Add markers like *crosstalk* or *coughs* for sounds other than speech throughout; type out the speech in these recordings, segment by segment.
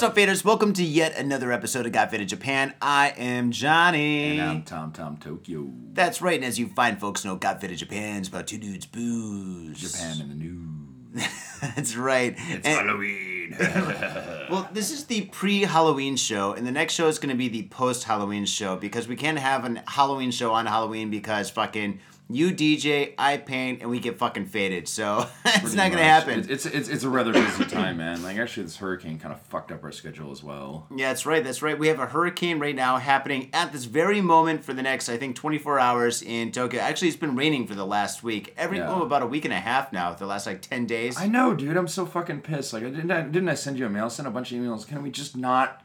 What's up, faders? Welcome to yet another episode of Got Faded Japan. I am Johnny. And I'm Tom Tom Tokyo. That's right, and as you fine folks know, Got Faded Japan's about two dudes booze. Japan in the news. *laughs* That's right. It's And- Halloween. *laughs* well, this is the pre-Halloween show, and the next show is going to be the post-Halloween show because we can't have a Halloween show on Halloween because fucking you DJ, I paint, and we get fucking faded. So *laughs* it's not going to happen. It's, it's it's it's a rather busy time, man. Like actually, this hurricane kind of fucked up our schedule as well. Yeah, that's right. That's right. We have a hurricane right now happening at this very moment for the next, I think, 24 hours in Tokyo. Actually, it's been raining for the last week. Every Yeah. oh, about a week and a half now. The last like 10 days. I know, dude. I'm so fucking pissed. Like, I didn't I, didn't I send you a mail? I sent a bunch of emails. Can we just not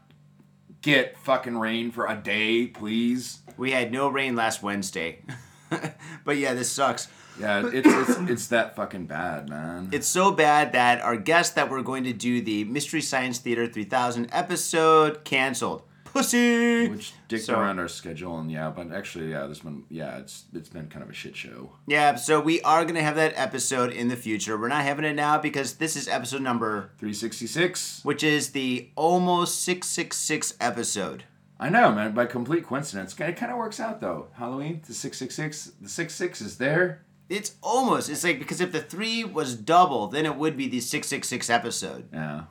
get fucking rain for a day, please? we had no rain last Wednesday. *laughs* *laughs* but yeah, this sucks. Yeah, it's it's it's that fucking bad, man. It's so bad that our guest that we're going to do the Mystery Science Theater 3000 episode canceled. Pussy. which dicked So- around our schedule, and yeah, but actually, yeah, this one, yeah, it's it's been kind of a shit show. Yeah, so we are going to have that episode in the future. We're not having it now because this is episode number, Three sixty six. which is the almost 666 episode. I know, man. By complete coincidence, it kind of works out though. Halloween, the six six six, the six six is there. It's almost. It's like because if the three was double, then it would be the six six six episode. Yeah,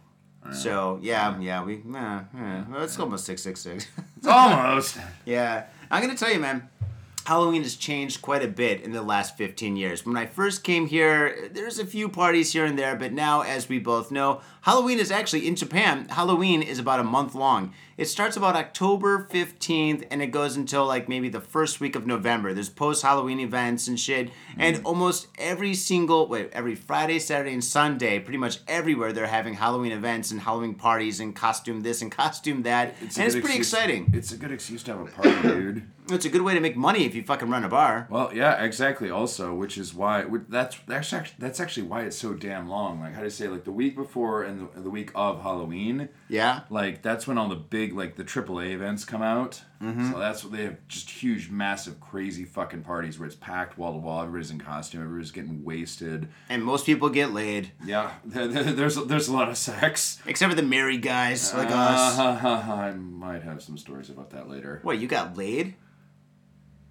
So yeah, yeah, we. Uh, yeah, well, it's almost six six six. *laughs* it's almost. Yeah, I'm gonna tell you, man. Halloween has changed quite a bit in the last 15 years. When I first came here, there's a few parties here and there, but now, as we both know, Halloween is actually in Japan. Halloween is about a month long. It starts about October 15th and it goes until like maybe the first week of November. There's post Halloween events and shit. And mm. almost every single, wait, every Friday, Saturday, and Sunday, pretty much everywhere, they're having Halloween events and Halloween parties and costume this and costume that. a and it's pretty excuse- exciting. It's a good excuse to have a party, dude. It's a good way to make money if you fucking run a bar. Well, yeah, exactly. Also, which is why that's that's actually that's actually why it's so damn long. Like how do you say, like the week before and the, the week of Halloween. Yeah. Like that's when all the big like the AAA events come out. Mm-hmm. So that's what they have just huge, massive, crazy fucking parties where it's packed wall to wall. Everybody's in costume. Everybody's getting wasted. And most people get laid, Yeah, *laughs* there- there- there's there's a lot of sex. except for the married guys like Uh, us. *laughs* I might have some stories about that later. Wait, you got laid?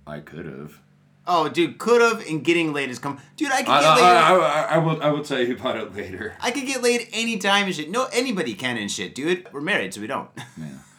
I could have. Oh, dude, could have and getting laid is come. Dude, I could get I, laid. I, I, I will I will tell you about it later. I could get laid anytime and shit. No, anybody can and shit, dude. We're married, so we don't.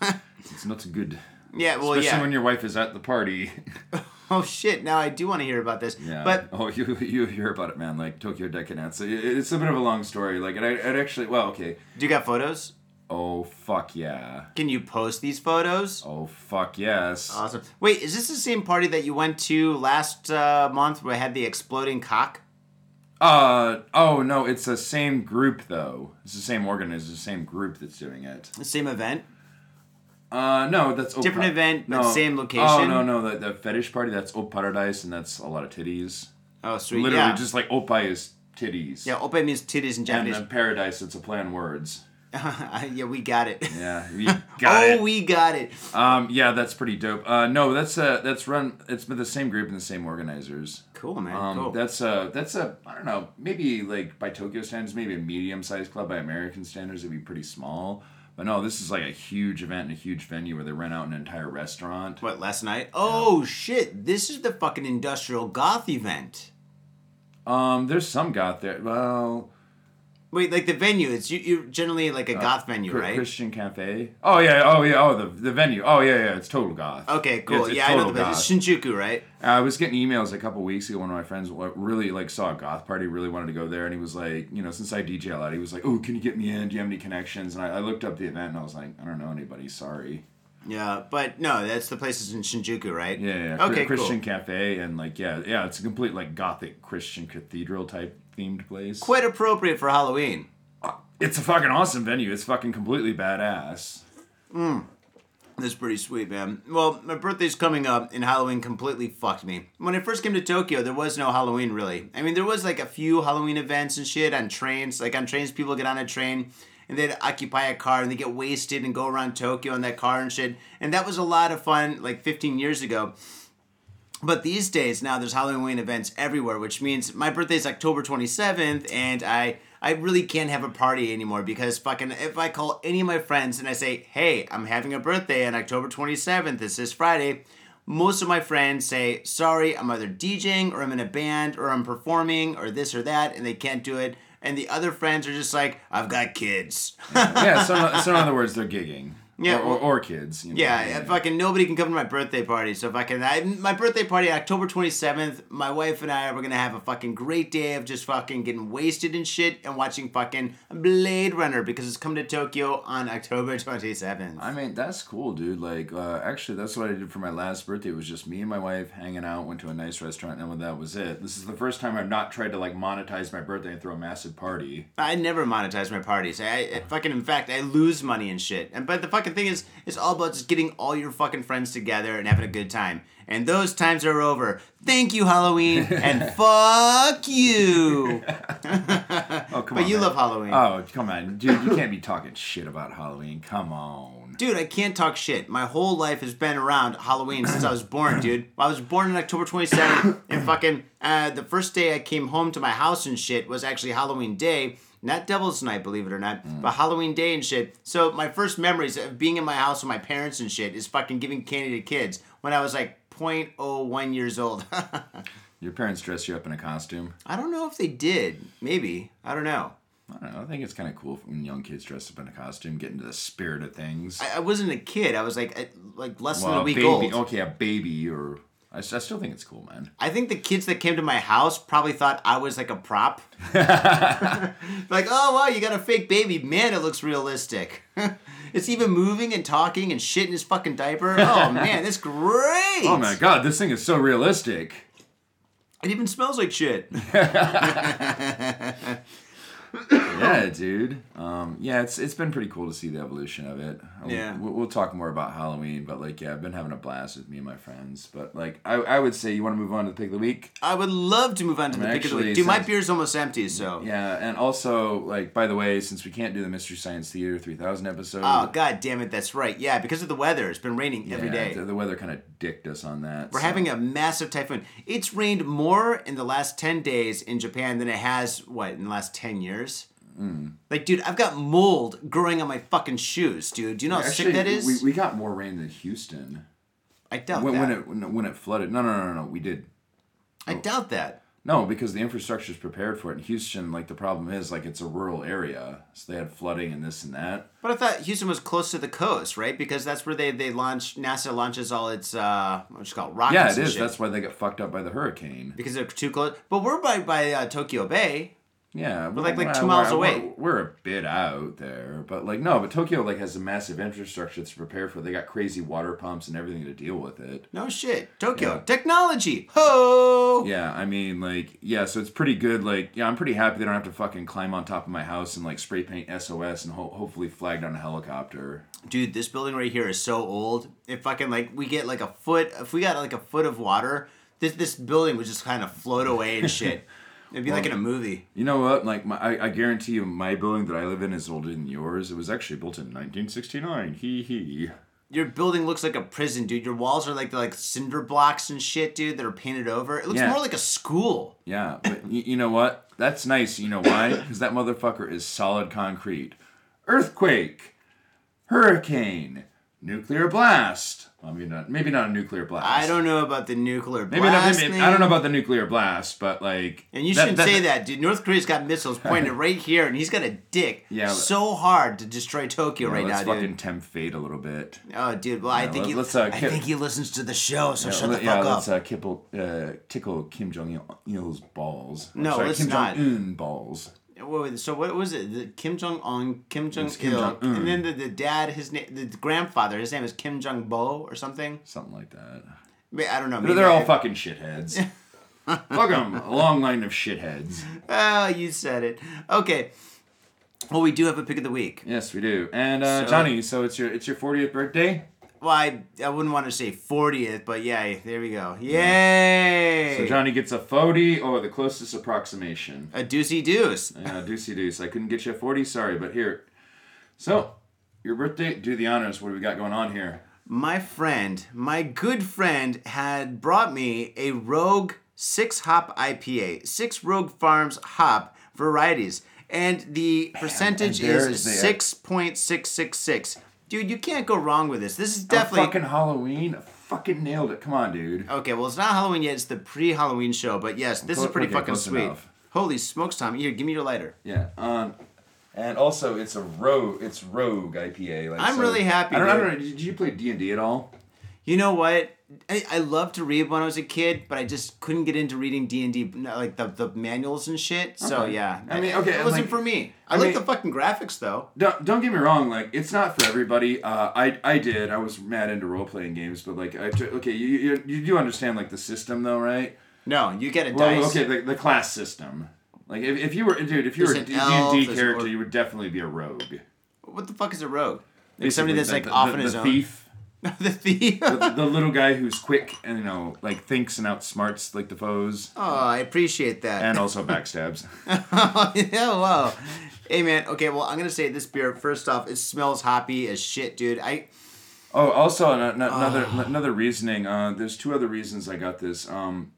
Yeah, *laughs* it's not good. yeah, well, Especially yeah. when your wife is at the party. *laughs* oh shit! Now I do want to hear about this. Yeah. But oh, you you hear about it, man? Like Tokyo Decadence. It- It's a bit of a long story. Like, and I, it actually. Well, okay. do you got photos? Oh fuck yeah. Can you post these photos? Oh fuck yes. Awesome. Wait, is this the same party that you went to last uh, month where I had the exploding cock? Uh oh no, it's the same group though. It's the same organizer, the same group that's doing it. The same event? Uh no, that's Different event, but no. same location. Oh no no, the, the fetish party that's Op Paradise and that's a lot of titties. Oh, sweet. Literally yeah. just like Oppai is titties. yeah, ope means titties in And Japanese. then Paradise, it's a play on words. *laughs* yeah, we got it. Yeah, we got *laughs* oh, it. we got it. Um, yeah, that's pretty dope. Uh, no, that's uh, that's run. It's been the same group and the same organizers. Cool, man. Um, cool. that's a that's a I don't know maybe like by Tokyo standards maybe a medium sized club by American standards it'd be pretty small. But no, this is like a huge event and a huge venue where they rent out an entire restaurant. what last night? Oh shit! This is the fucking industrial goth event. Um, there's some goth there. Well, Wait, like the venue? It's you. You're generally like a uh, goth venue, Chr- right? Christon Cafe. Oh yeah. Oh yeah. Oh the the venue. Oh yeah yeah. It's total goth. Okay, cool. It's- it's yeah, I know the goth. It's Shinjuku, right? Uh, I was getting emails a couple weeks ago. One of my friends really like saw a goth party, really wanted to go there, and he was like, you know, since I DJ a lot, he was like, oh, can you get me in? Do you have any connections? And I, I looked up the event, and I was like, I don't know anybody. Sorry. Yeah, but no, that's the places in Shinjuku, right? Yeah, yeah. yeah. Okay, Christon cool. Cafe, and like, yeah, yeah, it's a complete like gothic Christian cathedral type themed place. Quite appropriate for Halloween. It's a fucking awesome venue. It's fucking completely badass. Mm. That's pretty sweet, man. Well, my birthday's coming up, and Halloween completely fucked me. When I first came to Tokyo, there was no Halloween really. I mean, there was like a few Halloween events and shit on trains. Like on trains, people get on a train and they'd occupy a car and they get wasted and go around Tokyo in that car and shit. And that was a lot of fun, like 15 years ago. But these days now, there's Halloween events everywhere, which means my birthday is October 27th, and I I really can't have a party anymore because fucking if I call any of my friends and I say, "Hey, I'm having a birthday on October 27th. This is Friday." Most of my friends say, "Sorry, I'm either DJing or I'm in a band or I'm performing or this or that," and they can't do it. And the other friends are just like, "I've got kids." yeah, so, *laughs* so in other words, they're gigging. Yeah, or, or, or kids. You know, Yeah, fucking nobody can come to my birthday party. So if I can, I, my birthday party, October twenty seventh. My wife and I are gonna have a fucking great day of just fucking getting wasted and shit and watching fucking Blade Runner because it's coming to Tokyo on October *laughs* twenty seventh. I mean, that's cool, dude. Like, uh, actually, that's what I did for my last birthday. It was just me and my wife hanging out, went to a nice restaurant, and that was it. This is the first time I've not tried to like monetize my birthday and throw a massive party. I never monetize my parties. I, I fucking, in fact, I lose money and shit. And but the fucking thing is, it's all about just getting all your fucking friends together and having a good time. And those times are over. Thank you, Halloween, and *laughs* fuck you. *laughs* Oh, come But on. you man. love Halloween. Oh, come on, dude! You can't be talking shit about Halloween. Come on. Dude, I can't talk shit. My whole life has been around Halloween since I was born, dude. I was born on October 27th, and fucking uh, the first day I came home to my house and shit was actually Halloween Day. Not Devil's Night, believe it or not, mm. but Halloween Day and shit. So my first memories of being in my house with my parents and shit is fucking giving candy to kids when I was like 0.01 years old. *laughs* Your parents dress you up in a costume. I don't know if they did. Maybe. I don't know. I don't know. I think it's kind of cool when young kids dress up in a costume, get into the spirit of things. I, I wasn't a kid. I was like like less than a week baby. old. Okay, a baby, or I, I still think it's cool, man. I think the kids that came to my house probably thought I was like a prop. *laughs* *laughs* like, oh wow, you got a fake baby. Man, it looks realistic. *laughs* it's even moving and talking and shit in his fucking diaper. Oh man, that's great. Oh my god, this thing is so realistic. It even smells like shit. Yeah, *laughs* dude. Um, yeah, it's it's been pretty cool to see the evolution of it. We'll- Yeah. we'll, we'll talk more about Halloween, but like, yeah, I've been having a blast with me and my friends. But like, I, I would say you want to move on to the pick of the week. I would love to move on to the I'm pick of the week. Dude, my since- beer's almost empty, so. Yeah, and also like, by the way, since we can't do the Mystery Science Theater three thousand episode, Oh god damn it, that's right. Yeah, because of the weather, it's been raining every yeah, day. The, the weather kind of dicked us on that. We're so- having a massive typhoon. It's rained more in the last 10 days in Japan than it has, what, in the last 10 years? Hmm. Like, dude, I've got mold growing on my fucking shoes, dude. Do you know how Actually, sick that is? We, we got more rain than Houston I doubt when, that. when it when, it flooded. No, no, no, no, no. We did. I doubt that. No, because the infrastructure is prepared for it. In Houston, like the problem is, like it's a rural area, so they had flooding and this and that. But I thought Houston was close to the coast, right? Because that's where they, they launch, NASA launches all its, uh, what's it called, rockets Yeah, it is. shit. That's why they got fucked up by the hurricane. because they're too close. But we're by, by uh, Tokyo Bay. Yeah, we're like- like two miles away. We're, we're a bit out there, but like no, but Tokyo like has a massive infrastructure to prepare for. They got crazy water pumps and everything to deal with it. No shit. Tokyo. Yeah. Technology. Ho! Yeah, I mean, like, yeah, so it's pretty good. Like, yeah, I'm pretty happy they don't have to fucking climb on top of my house and like spray paint SOS and ho- hopefully flag down a helicopter. Dude, this building right here is so old. If fucking like we get like a foot, if we got like a foot of water, this this building would just kind of float away and shit. *laughs* It'd be like in a movie. You know what? Like, my, I, I guarantee you, my building that I live in is older than yours. It was actually built in 1969. Hee hee. Your building looks like a prison, dude. Your walls are like like cinder blocks and shit, dude, that are painted over. It looks Yeah. more like a school. Yeah, but y- you know what? That's nice. You know why? Because that motherfucker is solid concrete. Earthquake, hurricane, nuclear blast. I mean, not, maybe not a nuclear blast. I don't know about the nuclear Maybe not. blast. Maybe, thing. I don't know about the nuclear blast, but like. And you shouldn't say that, dude. North Korea's got missiles *laughs* pointed right here, and he's got a dick Yeah, so hard to destroy Tokyo Yeah, right let's now, fucking dude. tempt fate a little bit. Oh, dude. Well, I think let- he. let's, uh, I think he listens to the show, so shut yeah, the yeah, fuck let's up. uh, kibble, uh, tickle Kim Jong Il's balls. No, sorry, let's Kim not. Jong Un balls. Wait, wait, so what was it? The Kim Jong Un, Kim Jong Kim Il, Jong-un. and then the, the dad, his name, the grandfather, his name is Kim Jong Bo or something. Something like that. Wait, I don't know. They're, maybe they're all fucking shitheads. Fuck 'em. A long line of shitheads. Oh, you said it. Okay. Well, we do have a pick of the week. Yes, we do. And uh, So- Johnny, so it's your it's your 40th birthday well, I, I wouldn't want to say 40th, but yeah, there we go. Yay! So Johnny gets a 40 or the closest approximation. A deucey deuce. yeah, deucey deuce. I couldn't get you a 40, sorry, but here. So, your birthday, do the honors. What do we got going on here? My friend, my good friend, had brought me a Rogue 6 Hop IPA, 6 Rogue Farms hop varieties. And the percentage and is 6.666. Dude, you can't go wrong with this. This is Definitely. definitely fucking Halloween. Fucking nailed it. Come on, dude. okay. Well, it's not Halloween yet. It's the pre-Halloween show, but yes, this is pretty okay, fucking close sweet. enough. Holy smokes, Tom! Here, give me your lighter. Yeah. Um, and also it's a rogue. It's Rogue IPA. Like, I'm so- really happy, I don't, I dude. don't know. Did you play D and D at all? You know what? I, I loved to read when I was a kid, but I just couldn't get into reading D and D like the, the manuals and shit. So Okay. yeah, I mean, okay, it wasn't like- for me. I, I like mean- the fucking graphics though. Don't, don't get me wrong. Like it's not for everybody. Uh, I I did. I was mad into role playing games, but like I t- okay, you, you you do understand like the system though, right? No, you get a Well, dice. okay, the, the class system. Like if, if you were dude, if you were There's a an d&d character, orc. you would definitely be a rogue. What the fuck is a rogue? Like somebody that's the- like the, off on his the own. *laughs* the thief. the, the little guy who's quick and you know like thinks and outsmarts like the foes oh, I appreciate that. and also *laughs* backstabs. *laughs* yeah, wow. Hey man, okay, well I'm gonna say this beer. First off, it smells hoppy as shit, dude. I Oh, also an- an- another Ah. another reasoning. Uh, there's two other reasons I got this. Um,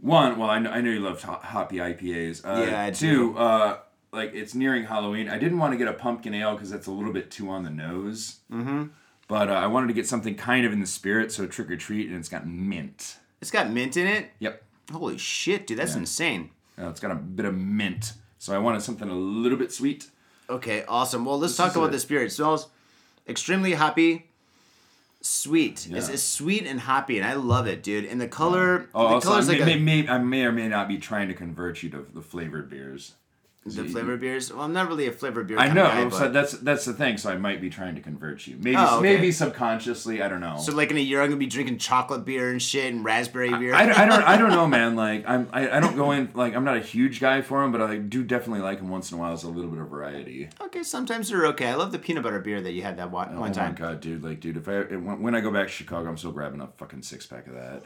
one, well, I know, I know you love ho- hoppy IPAs. Uh, Yeah, I two, do. uh, like it's nearing Halloween. I didn't want to get a pumpkin ale because that's a little bit too on the nose. Mm-hmm. But uh, I wanted to get something kind of in the spirit, so trick or treat, and it's got mint. it's got mint in it. Yep, Holy shit, dude, that's Yeah. insane. uh, it's got a bit of mint. So I wanted something a little bit sweet. Okay, awesome. Well, let's talk is about this beer. It smells extremely hoppy, sweet. It's, Yeah. it's sweet and hoppy, and I love it, dude. And the color, Oh, the also, I color's may, like a, may, may- I may or may not be trying to convert you to the flavored beers. The flavor beers. Well, I'm not really a flavor beer. I know, guy, so that's that's the thing. So I might be trying to convert you. Maybe Oh, okay. maybe subconsciously. I don't know. So like in a year, I'm gonna be drinking chocolate beer and shit and raspberry beer. I, I don't I don't know, *laughs* man. Like I'm I, I don't go in like I'm not a huge guy for them, but I do definitely like them once in a while It's a little bit of variety. okay, sometimes they're okay. I love the peanut butter beer that you had that oh one, one oh time. Oh my god, dude! Like, dude, if I when, when I go back to Chicago, I'm still grabbing a fucking six pack of that.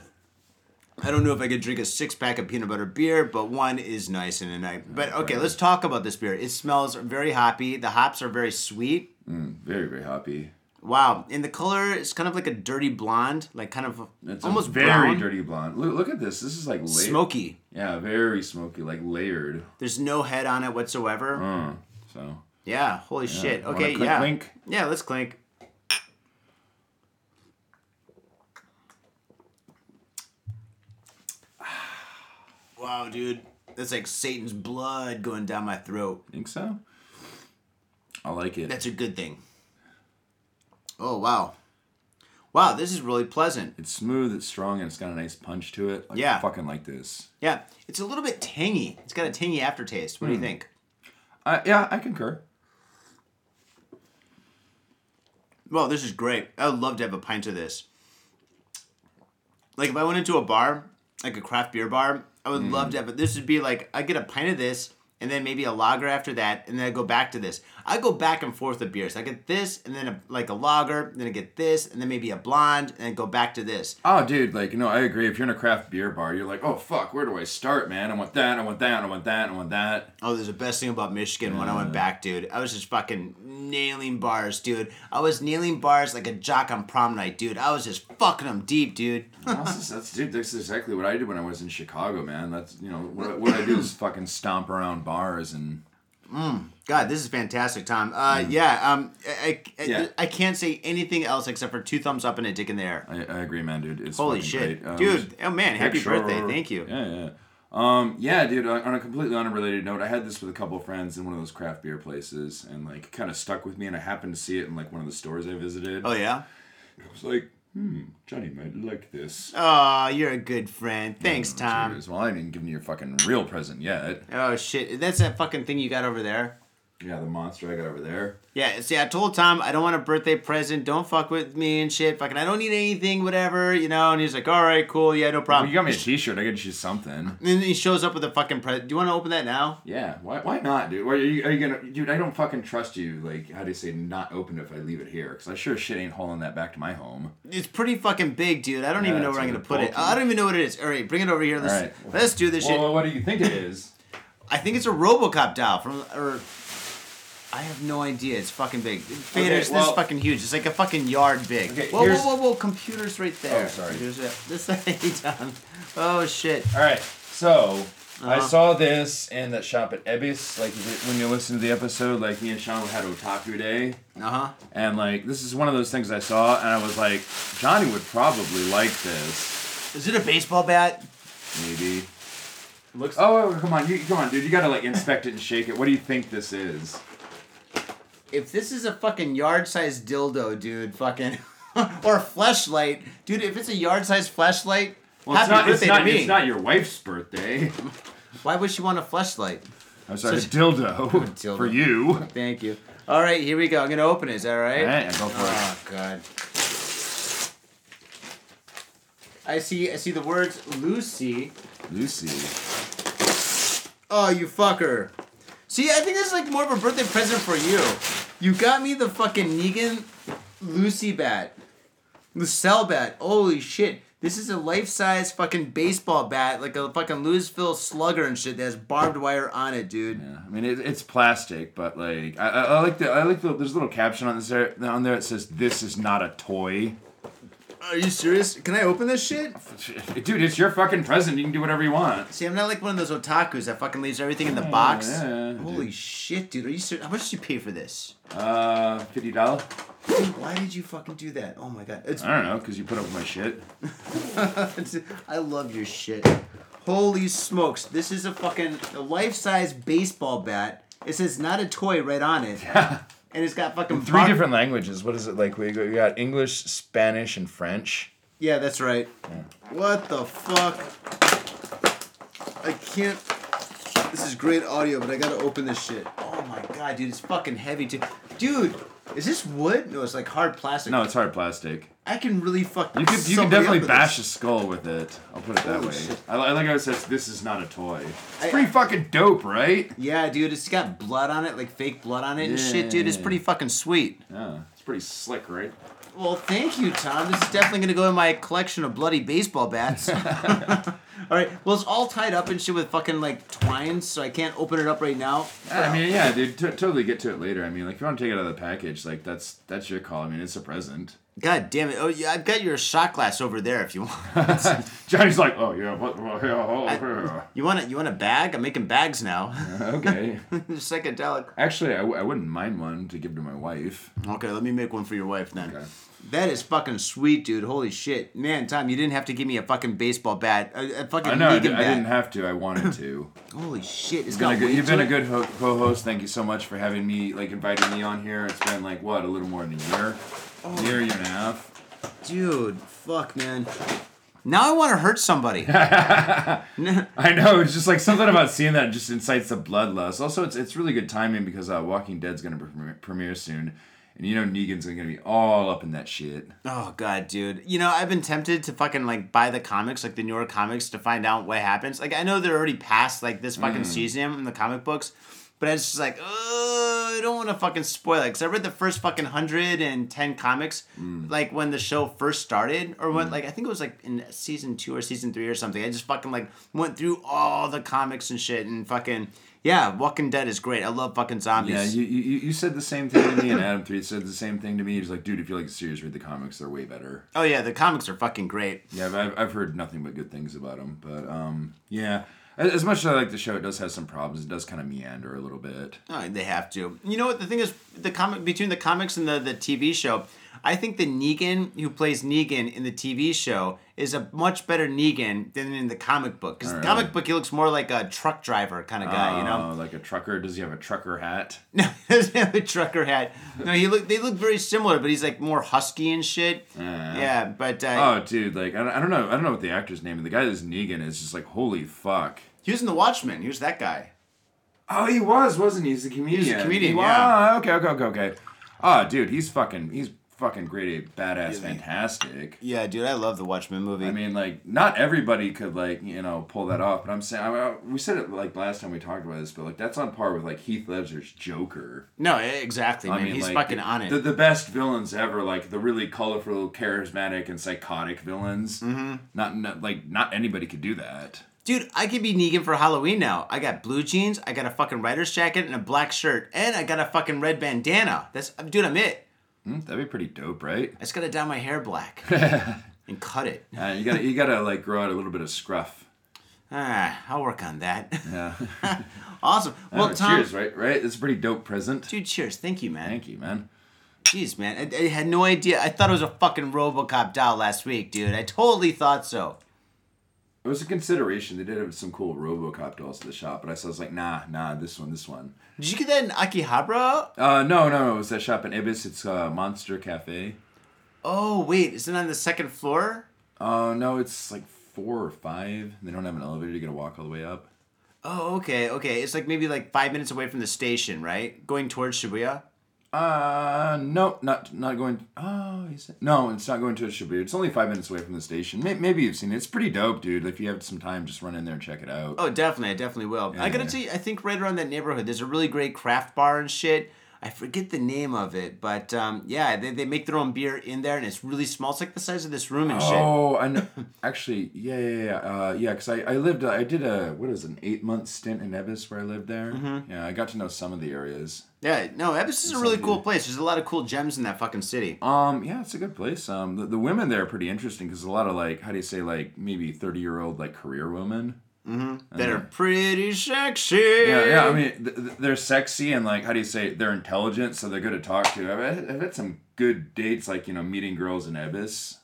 I don't know if I could drink a six pack of peanut butter beer, but one is nice in a night. But okay, let's talk about this beer. It smells very hoppy. The hops are very sweet. Mm, very very happy. Wow, and the color is kind of like a dirty blonde, like kind of It's almost very brown, dirty blonde. Look, look at this. This is like la- smoky. Yeah, very smoky, like layered. There's no head on it whatsoever. Uh, so Yeah, holy shit. Wanna Okay, clink, yeah. clink? Yeah, let's clink. Wow, dude. That's like Satan's blood going down my throat. think so. I like it. That's a good thing. Oh, wow. Wow, this is really pleasant. It's smooth, it's strong, and it's got a nice punch to it. Like, Yeah. I fucking like this. Yeah, it's a little bit tangy. It's got a tangy aftertaste. What do you Hmm. think? Uh, yeah, I concur. Well, this is great. I would love to have a pint of this. Like if I went into a bar, like a craft beer bar, I would love mm. to have it. This would be like I get a pint of this and then maybe a lager after that, and then I go back to this. I go back and forth with beers. I get this and then a, like a lager, then I get this, and then maybe a blonde, and then go back to this. Oh, dude, like, no, I agree. If you're in a craft beer bar, you're like, oh, fuck, where do I start, man? I want that, I want that, I want that, I want that. Oh, there's the best thing about Michigan when I went back, dude. I was just fucking nailing bars, dude. I was nailing bars like a jock on prom night, dude. I was just fucking them deep, dude. *laughs* that's, that's, dude, that's exactly what I did when I was in Chicago, man. That's, you know, what, what I do is *coughs* fucking stomp around bars and. Mm. God, this is fantastic, Tom. Uh, yeah, um, I, I, Mm. Yeah. I can't say anything else except for two thumbs up and a dick in the air. I, I agree, man, dude. It's Holy shit. Um, dude! Oh man, happy picture- birthday! Thank you. Yeah, yeah. Um, yeah, dude. On a completely unrelated note, I had this with a couple of friends in one of those craft beer places, and like, kind of stuck with me. And I happened to see it in like one of the stores I visited. Oh yeah. I was like, hmm, Johnny might like this. Oh, you're a good friend. Thanks, Tom. Cheers. Well, I didn't give you your fucking real present yet. Oh shit, that's that fucking thing you got over there. Yeah, the monster I got over there. Yeah, see, I told Tom I don't want a birthday present. Don't fuck with me and shit. Fucking, I don't need anything, whatever, you know. And he's like, all right, cool, yeah, no Well, problem. you got me a T-shirt. I got you something. and then he shows up with a fucking present. Do you want to open that now? Yeah. Why? Why not, dude? Why are you, are you gonna, dude? I don't fucking trust you. Like, how do you say, not open it if I leave it here? Because I sure shit ain't hauling that back to my home. It's pretty fucking big, dude. I don't Yeah, even know where I'm gonna put it. I don't even know what it is. All right, bring it over here. Let's right. let's do this shit. Well, what do you think it is? *laughs* I think it's a RoboCop doll from or. I have no idea. It's fucking big. Faders, this well- is fucking huge. It's like a fucking yard big. Okay, whoa, whoa, whoa, whoa! Computers right there. Oh, sorry. Computers there. This *laughs* thing. Oh shit. All right. So I saw this in that shop at Ebisu. Like when you listen to the episode, like me and Sean had Otaku Day, Uh huh. and like this is one of those things I saw, and I was like, Johnny would probably like this, Is it a baseball bat? maybe. It Looks. Oh, oh, come on, you come on, dude. You gotta like inspect it and shake it. What do you think this is? If this is a fucking yard-sized dildo, dude, fucking, *laughs* or a flashlight, dude. If it's a yard-sized flashlight, Well, happy it's not. It's birthday not. to me. It's not your wife's birthday. *laughs* Why would she want a flashlight? I'm sorry, So- dildo, *laughs* Dildo. for you. Thank you. All right, here we go. I'm gonna open it. Is that right? All right, go for it. Oh God. I see. I see the words Lucy. Lucy. Oh, you fucker. See, I think this is like more of a birthday present for you. You got me the fucking Negan Lucy bat. Lucille bat. Holy shit. This is a life-size fucking baseball bat, like a fucking Louisville slugger and shit that has barbed wire on it, dude. Yeah, I mean it, it's plastic, but like I, I, like the I like the there's a little caption on this there on there that says this is not a toy. Are you serious? Can I open this shit? *laughs* Dude, it's your fucking present. You can do whatever you want. See, I'm not like one of those otakus that fucking leaves everything in the box. yeah, Holy dude. shit, dude. Are you serious? How much did you pay for this? Uh, fifty dollar. Dude, why did you fucking do that? Oh my god. It's I don't know, cause you put up with my shit. *laughs* I love your shit. Holy smokes. This is a fucking a life-size baseball bat. It says not a toy right on it. *laughs* And it's got fucking Three different languages. What is it like? We got, we got English, Spanish, and French. Yeah, that's right. What the fuck? I can't. This is great audio, but I gotta open this shit. Oh my god, dude, it's fucking heavy too. Dude, is this wood? No, it's like hard plastic. No, it's hard plastic. I can really fuck. You could you can somebody definitely up with bash a this. skull with it. I'll put it that Holy way. shit. I, I like how it says this is not a toy. It's I- pretty fucking dope, right? Yeah, dude, it's got blood on it, like fake blood on it and shit, dude. It's Yeah. pretty fucking sweet. Yeah, it's pretty slick, right? Well, thank you, Tom. This is definitely gonna go in my collection of bloody baseball bats. *laughs* *laughs* all right. Well, it's all tied up and shit with fucking like twine, so I can't open it up right now. I mean, yeah, dude. T- totally get to it later. I mean, like if you want to take it out of the package, like that's that's your call. I mean, it's a present. God damn it! Oh, yeah, I've got your shot glass over there if you want. *laughs* Johnny's like, oh yeah, what? what yeah, oh, yeah. You want it? You want a bag? I'm making bags now. okay. *laughs* Psychedelic. Actually, I, w- I wouldn't mind one to give to my wife. Okay, let me make one for your wife then. Okay. That is fucking sweet, dude. Holy shit, man, Tom, you didn't have to give me a fucking baseball bat, a, a fucking I know I, Negan did, I bat. didn't have to. I wanted to. *clears throat* Holy shit, it's You've been got a good, you've been a good ho- co-host. Thank you so much for having me, like, inviting me on here. It's been like what, a little more than a year, Oh. year, year and a half. dude. Fuck, man. Now I want to hurt somebody. *laughs* I know. It's just like something about seeing that just incites the bloodlust. Also, it's it's really good timing because uh, Walking Dead's gonna premiere, premiere soon, and you know Negan's gonna be all up in that shit. oh god, dude. You know I've been tempted to fucking like buy the comics, like the New York comics, to find out what happens. Like I know they're already past like this Mm. fucking season in the comic books, but it's just like, oh, I don't want to fucking spoil it. Cause I read the first fucking hundred and ten comics, Mm. like when the show first started, or when like I think it was like in season two or season three or something. I just fucking like went through all the comics and shit, and fucking yeah, Walking Dead is great. I love fucking zombies. Yeah, you, you you said the same thing to me, and Adam Three said the same thing to me. He's like, dude, if you like the series, read the comics. They're way better. oh yeah, the comics are fucking great. Yeah, I've, I've heard nothing but good things about them. But um, yeah, as much as I like the show, it does have some problems. It does kind of meander a little bit. Oh, they have to. You know what? The thing is, the comic between the comics and the, the TV show, I think the Negan who plays Negan in the TV show is a much better Negan than in the comic book. Because the comic book, he looks more like a truck driver kind of guy. you know? Uh, like a trucker. Does he have a trucker hat? *laughs* No, he doesn't have a trucker hat. No, he look. They look very similar, but he's like more husky and shit. yeah, but uh, Oh, dude, like I don't, I don't know, I don't know what the actor's name. is. The guy that's Negan is just like, holy fuck. He was in The Watchmen. He was that guy. Oh, he was, wasn't he? He's a comedian. comedian, He- yeah. Oh, okay, okay, okay, okay. Oh, dude, he's fucking, he's fucking great, a badass, fantastic. Yeah, dude, I love the Watchmen movie. I mean, like, not everybody could like, you know, pull that off. But I'm saying, I, I- we said it like last time we talked about this, but like that's on par with like Heath Ledger's Joker. no, exactly, man. He's like, fucking on it. The, the best villains ever, like the really colorful, charismatic, and psychotic villains. Mm-hmm. Not, not like not anybody could do that. Dude, I could be Negan for Halloween now. I got blue jeans, I got a fucking writer's jacket and a black shirt, and I got a fucking red bandana. That's dude, I'm it. Hmm, that'd be pretty dope, right? I just gotta dye my hair black *laughs* and cut it. Uh, you gotta you gotta like grow out a little bit of scruff. Ah, I'll work on that. Yeah. *laughs* awesome. *laughs* Well, Tom, cheers, right? Right. It's a pretty dope present. dude, cheers. Thank you, man. Thank you, man. Jeez, man, I, I had no idea. I thought it was a fucking RoboCop doll last week, dude. I totally thought so. It was a consideration. They did have some cool RoboCop dolls at the shop, but I was like, nah, nah, this one, this one. Did you get that in Akihabara? Uh, no, no, no. It was that shop in Ebisu. It's uh, Monster Cafe. Oh wait, is it on the second floor? Uh, no, it's like four or five. They don't have an elevator. You gotta walk all the way up. Oh, okay, okay. It's like maybe like five minutes away from the station, right? Going towards Shibuya. Uh, no, not not going. Oh, is it? No, it's not going to a Shibuya. It's only five minutes away from the station. Maybe you've seen it. It's pretty dope, dude. If you have some time, just run in there and check it out. Oh, definitely, I definitely will. I gotta tell you, I think right around that neighborhood, there's a really great craft bar and shit. I forget the name of it, but um, yeah, they, they make their own beer in there, and it's really small. It's like the size of this room and shit. Oh, I know. *laughs* Actually, yeah, yeah, yeah, uh, yeah. Because I, I lived, uh, I did a what is it, an eight month stint in Ebisu where I lived there. Mm-hmm. Yeah, I got to know some of the areas. Yeah, no, Ebisu is a really cool place. There's a lot of cool gems in that fucking city. Um, yeah, it's a good place. Um, the, the women there are pretty interesting because a lot of like, how do you say, like maybe thirty year old like career women. That are pretty sexy. Yeah, yeah. I mean, th- th- they're sexy and like, how do you say? They're intelligent, so they're good to talk to. I've had, I've had some good dates, like you know, meeting girls in Ebisu.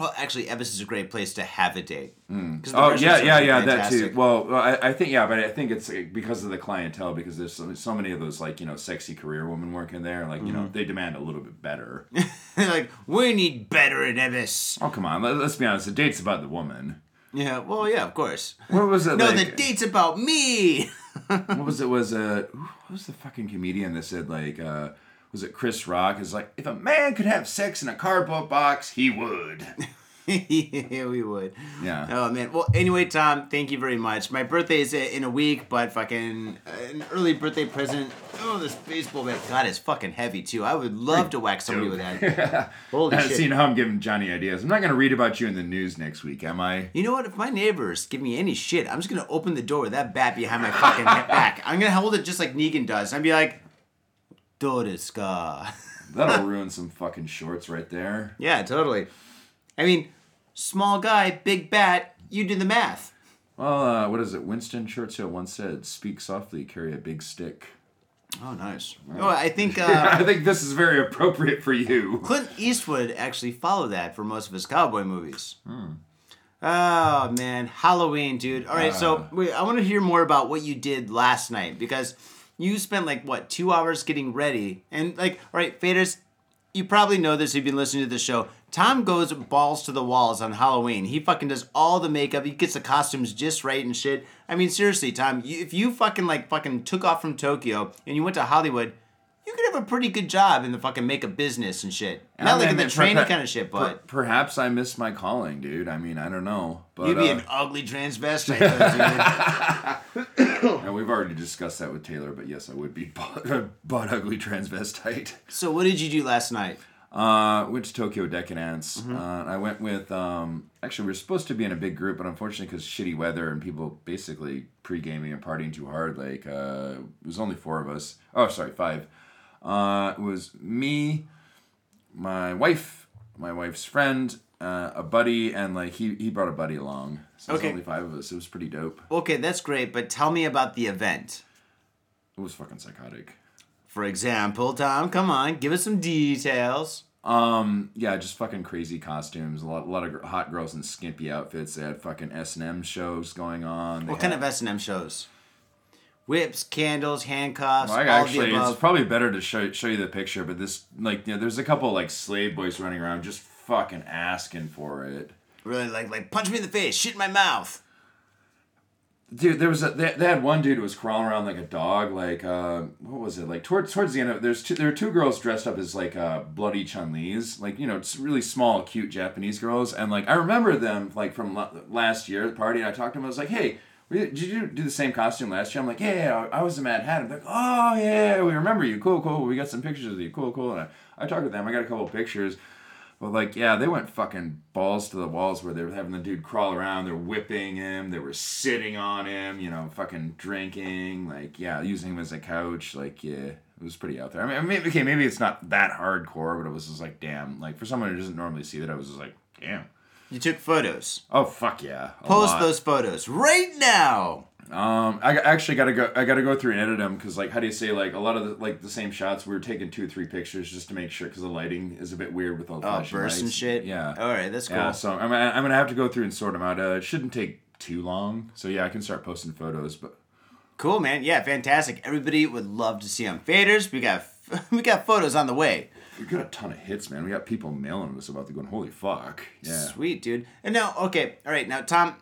Well, actually, Ebisu is a great place to have a date. Mm. Oh yeah, yeah, yeah, that too. Well, I, I think yeah, but I think it's uh, because of the clientele because there's so, so many of those like you know sexy career women working there. Like you know Mm-hmm. they demand a little bit better. *laughs* like, we need better in Ebisu. oh come on, let, us be honest. The date's about the woman. Yeah, well, yeah, of course. What was it? *laughs* No, like, the date's about me. what was it? Was uh, what was the fucking comedian that said like uh, was it Chris Rock? Is like if a man could have sex in a cardboard box, he would. *laughs* yeah, we would. Yeah. Oh man. Well, anyway, Tom, thank you very much. My birthday is in a week, but fucking uh, an early birthday present. Oh, this baseball bat. God, it's fucking heavy too. I would love to whack somebody with that. *laughs* Holy shit. See now I'm giving Johnny ideas. I'm not gonna read about you in the news next week, am I? You know what? If my neighbors give me any shit, I'm just gonna open the door with that bat behind my fucking *laughs* back. I'm gonna hold it just like Negan does. I'd be like, *laughs* That'll ruin some fucking shorts right there. yeah, totally. I mean, small guy, big bat. You do the math. Well, uh, what is it? Winston Churchill once said, "Speak softly, carry a big stick." Oh, nice. Oh, I think *laughs* uh, I think this is very appropriate for you. Clint Eastwood actually followed that for most of his cowboy movies. Oh man, Halloween, dude. All right, so wait, I want to hear more about what you did last night because you spent like what two hours getting ready, and like, all right, faders, you probably know this if you've been listening to the show. Tom goes balls to the walls on Halloween. He fucking does all the makeup. He gets the costumes just right and shit. I mean, seriously, Tom, if you fucking like fucking took off from Tokyo and you went to Hollywood, you could have a pretty good job in the fucking makeup business and shit. Not like in the And training perha- kind of shit, per- but perhaps I missed my calling, dude. I mean, I don't know, but you'd be uh, an ugly transvestite, *laughs* though, dude. and we've already discussed that with Taylor. But yes, I would be *laughs* butt, butt ugly transvestite. So, what did you do last night? Uh, went to Tokyo Decadence. Mm-hmm. Uh, I went with um, actually we were supposed to be in a big group, but unfortunately because shitty weather and people basically pre gaming and partying too hard, like uh, it was only four of us. Oh, sorry, five. Uh, it was me, my wife, my wife's friend, uh, a buddy, and like he he brought a buddy along. So it Okay. was only five of us. It was pretty dope. Okay, that's great, but tell me about the event. It was fucking psychotic. For example, Tom, come on, give us some details. Um, yeah, just fucking crazy costumes. A lot, a lot of hot girls in skimpy outfits. They had fucking S and M shows going on. They What kind of S and M shows? Whips, candles, handcuffs, Well, actually, it's probably better to show show you the picture. But this, like, you know, there's a couple like slave boys running around just fucking asking for it. Really, like, like punch me in the face, shit in my mouth. Dude, there was a they, they had one dude who was crawling around like a dog. Like, uh, what was it? Like towards towards the end of there's two, there were two girls dressed up as like uh, bloody Chun Li's. Like you know, it's really small, cute Japanese girls. And like I remember them like from la- last year at the party. And I talked to them. I was like, hey. Did you do the same costume last year? I'm like, yeah, yeah, I was the Mad Hatter. Like, oh yeah, we remember you. Cool, cool. We got some pictures of you. Cool, cool. And I, I talked with them. I got a couple pictures. But like, yeah, they went fucking balls to the walls where they were having the dude crawl around. They're whipping him. They were sitting on him. You know, fucking drinking. Like, yeah, using him as a couch. Like, yeah, it was pretty out there. I mean, maybe, okay, maybe it's not that hardcore, but it was just like, damn. Like for someone who doesn't normally see that, I was just like, damn. You took photos. Oh fuck yeah! a Post lot. those photos right now. Um, I actually gotta go. I gotta go through and edit them because, like, how do you say, like, a lot of the like the same shots. We were taking two, or three pictures just to make sure because the lighting is a bit weird with all the Oh, flashing and shit. Yeah. All right, that's cool. Yeah. So I'm I'm gonna have to go through and sort them out. Uh, it shouldn't take too long. So yeah, I can start posting photos. But Cool, man. Yeah, fantastic. Everybody would love to see them. Faders, we got *laughs* we got photos on the way. We got a ton of hits, man. We got people mailing us about the going. Holy fuck! Yeah. Sweet, dude. And now, okay, all right. Now, Tom,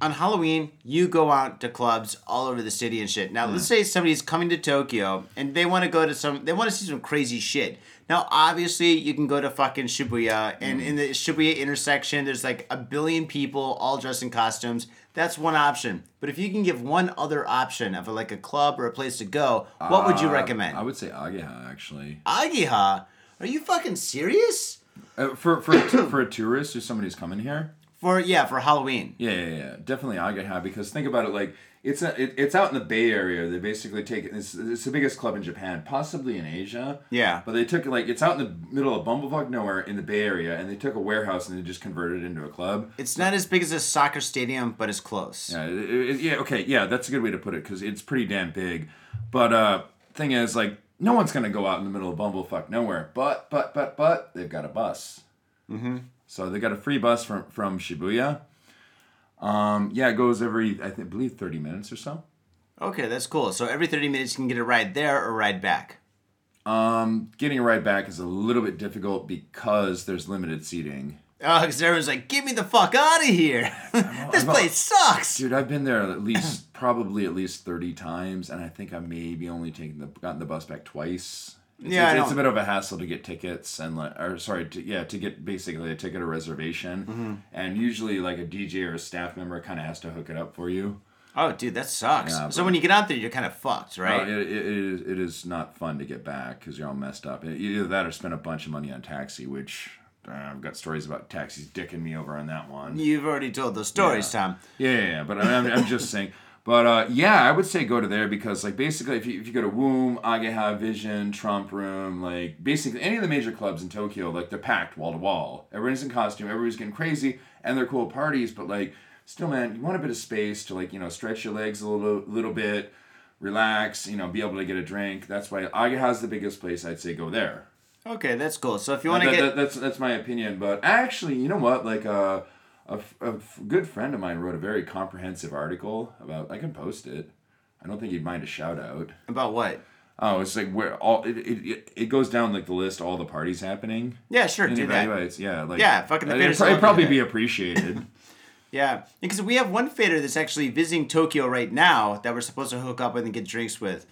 on Halloween, you go out to clubs all over the city and shit. Now, let's say somebody's coming to Tokyo and they want to go to some, they want to see some crazy shit. Now, obviously, you can go to fucking Shibuya, and in the Shibuya intersection, there's like a billion people all dressed in costumes. That's one option. But if you can give one other option of like a club or a place to go, what would you Uh, recommend? I would say Ageha actually. Ageha? Are you fucking serious? Uh, for for for a tourist or somebody who's coming here. For yeah, for Halloween. Yeah, yeah, yeah. Definitely Ageha because think about it like it's a, it, it's out in the Bay Area. They basically take it. It's, it's the biggest club in Japan, possibly in Asia. Yeah. But they took it like it's out in the middle of bumblefuck nowhere in the Bay Area, and they took a warehouse and they just converted it into a club. It's not as big as a soccer stadium, but it's close. Yeah, it, it- yeah, okay, yeah, that's a good way to put it because it's pretty damn big. But uh, thing is, like, no one's gonna go out in the middle of bumblefuck nowhere. But but but but they've got a bus. Mm-hmm. So they got a free bus from from Shibuya. Um, yeah, it goes every I think believe thirty minutes or so. Okay, that's cool. So every 30 minutes you can get a ride there or ride back. Um, getting a ride back is a little bit difficult because there's limited seating. Oh, because everyone's like, get me the fuck out of here. *laughs* this place sucks. Dude, I've been there at *laughs* least probably at least thirty times, and I think I maybe only taken the gotten the bus back twice. It's, Yeah, it's, it's a bit of a hassle to get tickets and like, or sorry, to, yeah, to get basically a ticket or reservation, Mm-hmm. and usually like a DJ or a staff member kind of has to hook it up for you. Oh, dude, that sucks. Yeah, so when you get out there, you're kind of fucked, right? It, it, it, is, it is not fun to get back because you're all messed up. Either that or spend a bunch of money on taxi, which I've got stories about taxis dicking me over on that one. You've already told those stories, Tom. Yeah, yeah, yeah, but I'm, I'm just saying. But uh, yeah, I would say go to there because like basically if you, if you go to Womb, Ageha, Vision, Trump Room, like basically any of the major clubs in Tokyo, like they're packed wall to wall. Everyone's in costume, everybody's getting crazy, and they're cool parties. But like still, man, you want a bit of space to like you know stretch your legs a little little bit, relax, you know, be able to get a drink. That's why Ageha's the biggest place. I'd say go there. Okay, that's cool. So if you want to That- get. that- that's that's my opinion. But actually, you know what? Like uh, a, a f- good friend of mine wrote a very comprehensive article about. I can post it. I don't think he'd mind a shout out. about what? Oh, it's like where all it, it, it, goes down like the list, all the parties happening. Yeah, sure, And do that. yeah, like Yeah, fucking the it'd, it'd probably be appreciated. *laughs* *laughs* Yeah, because we have one fader that's actually visiting Tokyo right now that we're supposed to hook up with and get drinks with.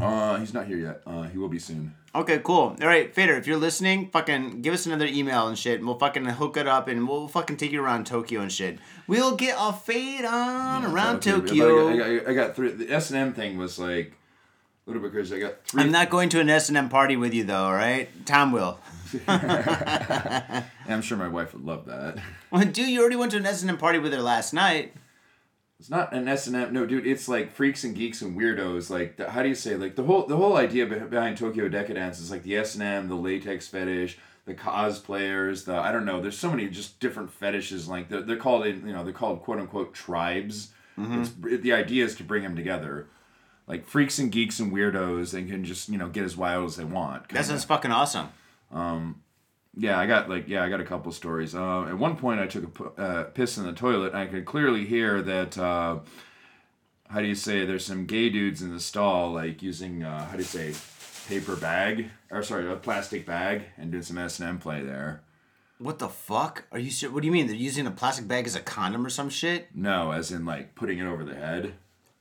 Uh, he's not here yet. Uh, he will be soon. Okay, cool. All right, Fader, if you're listening, fucking give us another email and shit, and we'll fucking hook it up and we'll fucking take you around Tokyo and shit. We'll get a fade on around Tokyo. I got, I got, I got three. The S and M thing was like a little bit crazy. I got three. I'm not going to an S and M party with you though. All right, Tom will. *laughs* I'm sure my wife would love that. Well, *laughs* dude, you already went to an S and M party with her last night. It's not an S and M. No, dude, it's like freaks and geeks and weirdos. Like, the, how do you say? Like the whole the whole idea behind Tokyo Decadence is like the S and M, the latex fetish, the cosplayers. The I don't know. There's so many just different fetishes. Like they're, they're called you know they're called quote unquote tribes. Mm-hmm. It's, the idea is to bring them together. Like freaks and geeks and weirdos, they can just you know get as wild as they want. That sounds fucking awesome. Um, Yeah, I got like yeah, I got a couple stories. Uh, at one point, I took a uh, piss in the toilet, and I could clearly hear that. Uh, how do you say? There's some gay dudes in the stall, like using uh, how do you say, paper bag or sorry, a plastic bag, and doing some S and M play there. What the fuck? Are you? ser- What do you mean? They're using a plastic bag as a condom or some shit? No, as in like putting it over the head.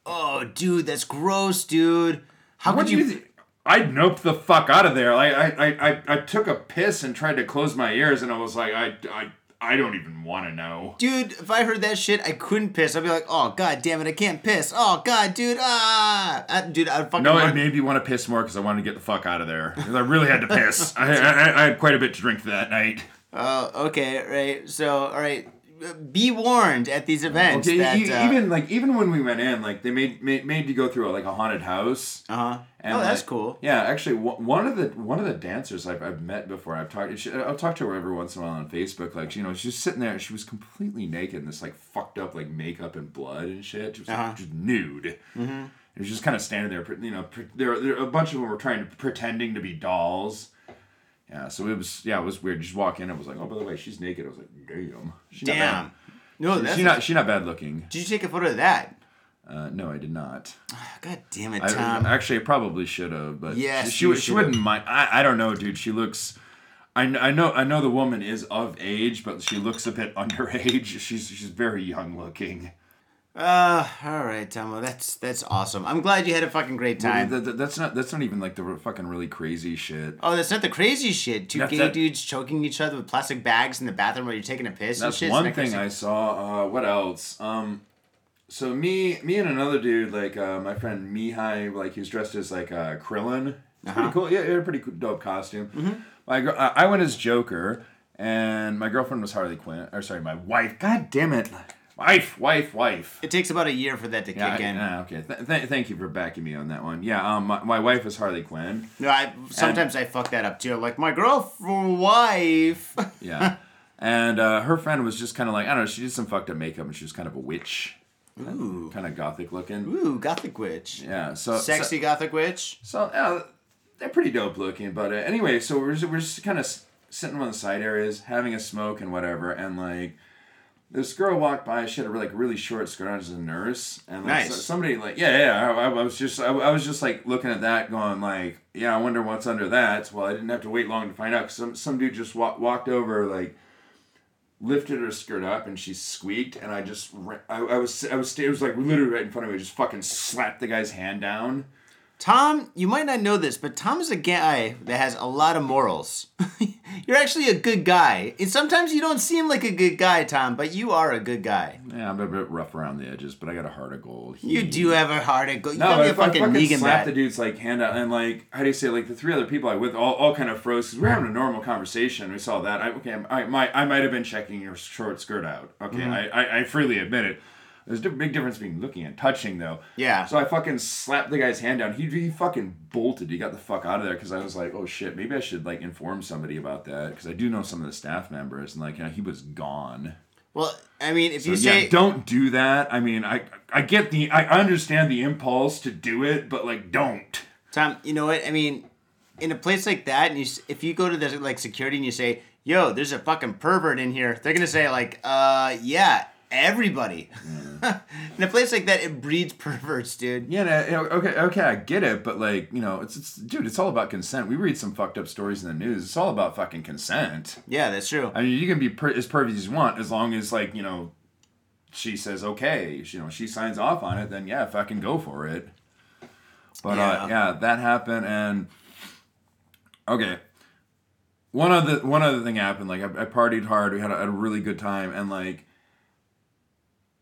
Oh, dude, that's gross, dude. How What could you? you? Th- I noped the fuck out of there. Like I, I, I, I took a piss and tried to close my ears, and I was like, I, I, I don't even want to know. Dude, if I heard that shit, I couldn't piss. I'd be like, oh god damn it, I can't piss. Oh god, dude, ah, Uh, dude, I'd fucking. No, run- it made me want to piss more because I wanted to get the fuck out of there. 'Cause I really had to piss. *laughs* I, I, I had quite a bit to drink that night. Oh, okay, right. So, all right, be warned at these events Okay, that e- uh, even like even when we went in, like they made made, made you go through like a haunted house. uh-huh. And oh, that's like- cool. Yeah, actually, one of the one of the dancers I've, I've met before. I've talked. She, I'll talk to her every once in a while on Facebook. Like, you know, she's sitting there. She was completely naked in this like fucked up like makeup and blood and shit. She was Uh-huh. just nude. Mm-hmm. It was just kind of standing there. You know, there, there a bunch of them were trying to pretending to be dolls. Yeah, so it was yeah, it was weird. Just walk in, and was like, oh, by the way, she's naked. I was like, damn. She's not Damn. bad. No, She's not. She's not bad looking. Did you take a photo of that? Uh, no, I did not. God damn it, I, Tom. actually, I probably should have, but Yes, she, she, she wouldn't mind. I, I don't know, dude. She looks. I, I know I know the woman is of age, but she looks a bit *laughs* underage. She's she's very young looking. Uh, all right, Tomo. That's that's awesome. I'm glad you had a fucking great time. Th- th- that's not that's not even like the fucking really crazy shit. Oh, that's not the crazy shit. Two That's gay that- dudes choking each other with plastic bags in the bathroom while you're taking a piss. and That's shit. one thing crazy? I saw. Uh, what else? Um, so me me and another dude, like uh, my friend Mihai, like he was dressed as like uh, Krillin. It's Pretty Uh-huh. cool. Yeah, he had a pretty dope costume. Mm-hmm. My gr- I went as Joker, and my girlfriend was Harley Quinn. Or sorry, my wife. God damn it, wife, wife, wife. It takes about a year for that to Yeah, kick I- in. ah, okay. Th- th- thank you for backing me on that one. Yeah, um, my, my wife was Harley Quinn. No, I sometimes I fuck that up too. Like my girlfriend wife. Yeah, and uh, her friend was just kind of like I don't know. She did some fucked up makeup, and she was kind of a witch, Ooh, kind of gothic looking. ooh, gothic witch. Yeah, so Sexy gothic witch. So, so yeah, they're pretty dope looking. But uh, anyway, so we're just, we're just kind of sitting on the side areas, having a smoke and whatever, and like this girl walked by. She had a like really short skirt on as a nurse, and like, Nice. so- somebody like yeah yeah. I, I was just I, I was just like looking at that, going like yeah, I wonder what's under that. Well, I didn't have to wait long to find out. 'cause some some dude just wa- walked over like lifted her skirt up and she squeaked and I just I, I was I was it was like literally right in front of me. I just fucking slapped the guy's hand down. Tom, you might not know this, but Tom is a guy that has a lot of morals. *laughs* You're actually a good guy. And sometimes you don't seem like a good guy, Tom, but you are a good guy. Yeah, I'm a bit rough around the edges, but I got a heart of gold. You do have a heart of gold. You No, gotta I, be a I fucking fucking bat. the dude's like hand out, and like how do you say like the three other people I with all, all kind of froze because we're having a normal conversation. We saw that. I okay, I might I might have been checking your short skirt out. Okay, Mm-hmm. I, I I freely admit it. There's a big difference between looking and touching though. Yeah. So I fucking slapped the guy's hand down. He he fucking bolted. He got the fuck out of there because I was like, oh shit, maybe I should like inform somebody about that because I do know some of the staff members and like you know he was gone. Well, I mean, if So you yeah, say don't do that. I mean, I I get the I understand the impulse to do it, but like don't. Tom, you know what? I mean, in a place like that, and you, if you go to the like security and you say, "Yo, there's a fucking pervert in here," they're gonna say like, "Uh, yeah, everybody." *laughs* in a place like that, it breeds perverts, dude. Yeah, no, you know, okay, okay, I get it, but like, you know, it's, it's dude, it's all about consent. We read some fucked up stories in the news. It's all about fucking consent. Yeah, that's true. I mean, you can be per- as perfect as you want, as long as like, you know, she says okay, you know, she signs off on it, then yeah, fucking go for it. But uh, Yeah. yeah, that happened, and okay. One other one other thing happened. Like I, I partied hard. We had a, had a really good time, and like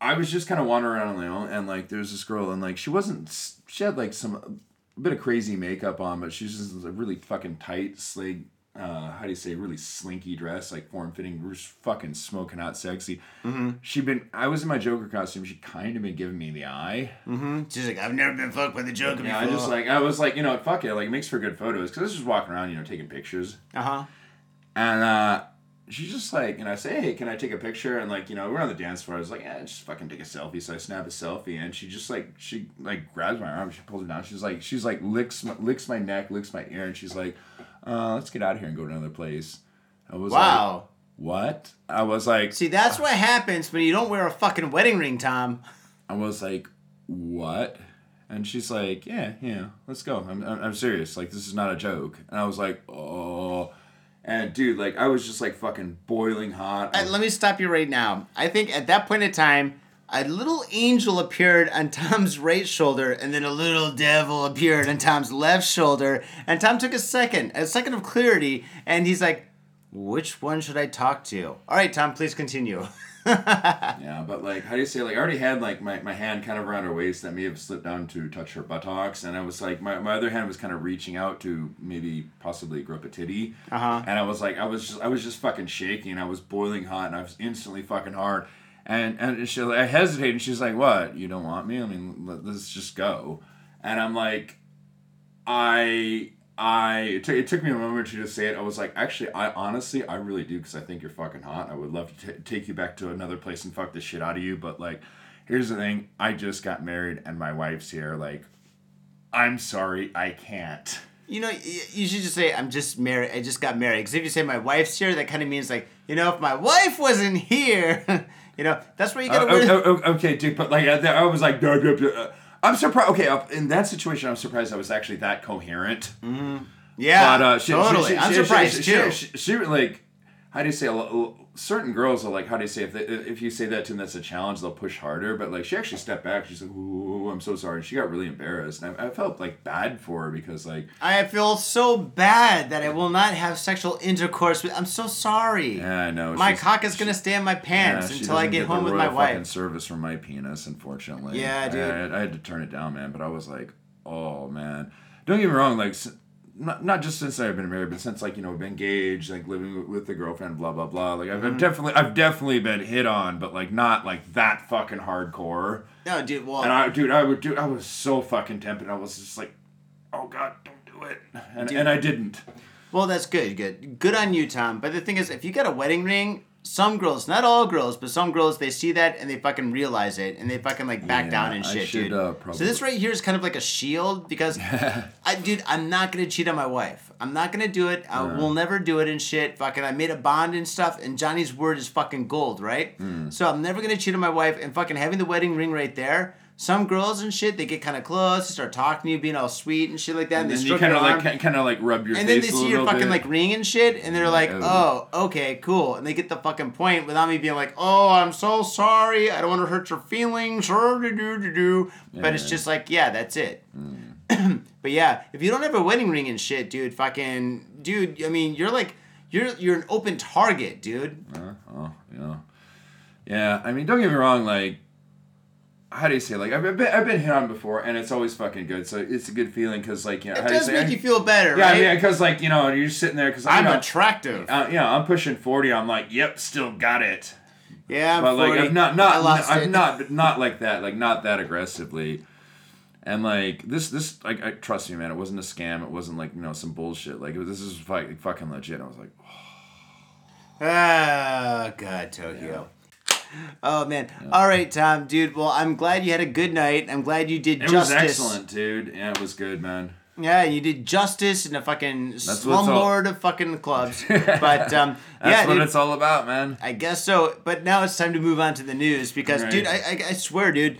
I was just kind of wandering around on my own, and like there's this girl, and like she wasn't. She had like some a bit of crazy makeup on, but she's just a really fucking tight, slig. Uh, how do you say? Really slinky dress, like form fitting, just fucking smoking hot, sexy. Mm-hmm. She been. I was in my Joker costume. She kind of been giving me the eye. Mm-hmm. She's like, "I've never been fucked by the Joker Yeah, I before." just like I was like, you know, fuck it, like it makes for good photos because I was just walking around, you know, taking pictures. uh huh. And uh she's just like, and I say, hey, can I take a picture? And like, you know, we're on the dance floor. I was like, yeah, just fucking take a selfie. So I snap a selfie, and she just like, she like grabs my arm, she pulls it down. She's like, she's like licks my, licks my neck, licks my ear, and she's like, uh, let's get out of here and go to another place. I was like, Wow. what? I was like, See, that's what happens when you don't wear a fucking wedding ring, Tom. I was like, what? And she's like, yeah, yeah, let's go. I'm, I'm, I'm serious. Like, this is not a joke. And I was like, oh. And dude, like, I was just like fucking boiling hot. Let me stop you right now. I think at that point in time, a little angel appeared on Tom's right shoulder, and then a little devil appeared on Tom's left shoulder. And Tom took a second, a second of clarity, and he's like, Which one should I talk to? All right, Tom, please continue. *laughs* Yeah, but like, how do you say? Like, I already had like my, my hand kind of around her waist that may have slipped down to touch her buttocks, and I was like, my, my other hand was kind of reaching out to maybe possibly grip a titty, Uh-huh. and I was like, I was just I was just fucking shaking, I was boiling hot, and I was instantly fucking hard, and and she I hesitated, and she's like, what? You don't want me? I mean, let, let's just go, and I'm like, I. I it, took it took me a moment to just say it. I was like, actually, I honestly, I really do because I think you're fucking hot. I would love to t- take you back to another place and fuck the shit out of you. But like, here's the thing: I just got married and my wife's here. Like, I'm sorry, I can't. You know, you should just say, I'm just married. I just got married. Because if you say my wife's here, that kind of means like, you know, if my wife wasn't here, *laughs* you know, that's where you Uh, gotta. oh, oh, oh, okay, dude, but like, I I was like, duh, duh, duh, uh, I'm surprised. Okay, in that situation, I'm surprised I was actually that coherent. yeah, But uh, she, totally. she, she, I'm surprised too. She, like, how do you say? a Certain girls are like, how do you say? If they, if you say that to them, that's a challenge. They'll push harder. But like, she actually stepped back. She's like, "Ooh, I'm so sorry." And she got really embarrassed, and I, I felt like bad for her because like, I feel so bad that I will not have sexual intercourse with. I'm so sorry. yeah, I know my cock is gonna stay in my pants she until I get the home with my wife. Service from my penis, unfortunately. Yeah, I- dude. I, I had to turn it down, man. But I was like, oh man. Don't get me wrong, like. Not, not just since I've been married, but since like you know, been engaged, like living with, the girlfriend, blah blah blah. Like I've, Mm-hmm. I've definitely, I've definitely been hit on, but like not like that fucking hardcore. No, dude. Well, And I, dude, I would do. I was so fucking tempted. I was just like, oh god, don't do it. And and I didn't. Well, that's good. Good. Good on you, Tom. But the thing is, if you got a wedding ring, some girls, not all girls, but some girls, they see that and they fucking realize it and they fucking like back Yeah, down and shit, should, dude. uh, So this right here is kind of like a shield because, *laughs* I, dude, I'm not gonna cheat on my wife. I'm not gonna do it. I will never do it and shit. Fucking, I made a bond and stuff, and Johnny's word is fucking gold, right? Hmm. So I'm never gonna cheat on my wife and fucking having the wedding ring right there. Some girls and shit, they get kind of close, they start talking to you, being all sweet and shit like that, and, And then you kind of like kind of like rub your and then they see your fucking bit. like ring and shit, and they're like, Oh. "Oh, okay, cool," and they get the fucking point without me being like, "Oh, I'm so sorry. I don't want to hurt your feelings." Do do do do. But it's just like, yeah, that's it. *clears throat* but yeah, if you don't have a wedding ring and shit, dude, fucking, dude, I mean, you're like, you're you're an open target, dude. Uh, oh, yeah. Yeah, I mean, don't get me wrong, like, how do you say, like, I've been, I've been hit on before, and it's always fucking good, so it's a good feeling, because, like, you know, It how do you does make I- you feel better, yeah, right? yeah, because, like, you know, you're sitting there, because I'm you know, attractive. uh, yeah, I'm pushing 40, I'm like, yep, still got it. yeah, I'm But, like, I'm not, I not, lost I'm it. not, not like that, like, not that aggressively. And like this, this like I trust me, man. It wasn't a scam. It wasn't like you know some bullshit. Like it was, this is fucking fucking legit. I was like, Ah, God, Tokyo. Oh man! All right, Tom, dude. Well, I'm glad you had a good night. I'm glad you did it justice. was excellent, dude. Yeah, it was good, man. Yeah, you did justice in a fucking what's all- slumlord of fucking clubs. *laughs* But um, yeah. That's yeah, what dude, it's all about, man. I guess so. But now it's time to move on to the news because, Right. dude, I, I, I swear, dude.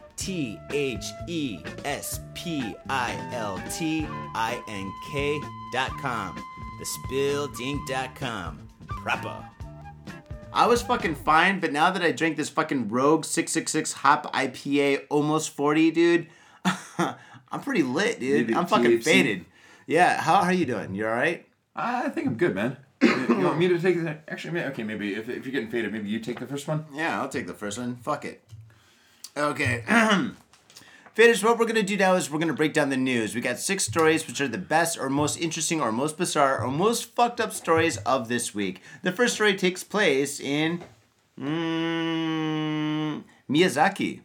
T H E S P I L T I N K.com. Thespiltink.com. Proper. I was fucking fine, but now that I drink this fucking Rogue 666 Hop IPA almost 40, dude, *laughs* I'm pretty lit, dude. Maybe I'm fucking THC. faded. Yeah, how, how are you doing? You alright? I think I'm good, man. *coughs* you you want me to take that? Actually, may- okay, maybe if, if you're getting faded, maybe you take the first one. Yeah, I'll take the first one. Fuck it. Okay. *clears throat* Faders, what we're gonna do now is we're gonna break down the news. We got six stories which are the best or most interesting or most bizarre or most fucked up stories of this week. The first story takes place in mm, Miyazaki.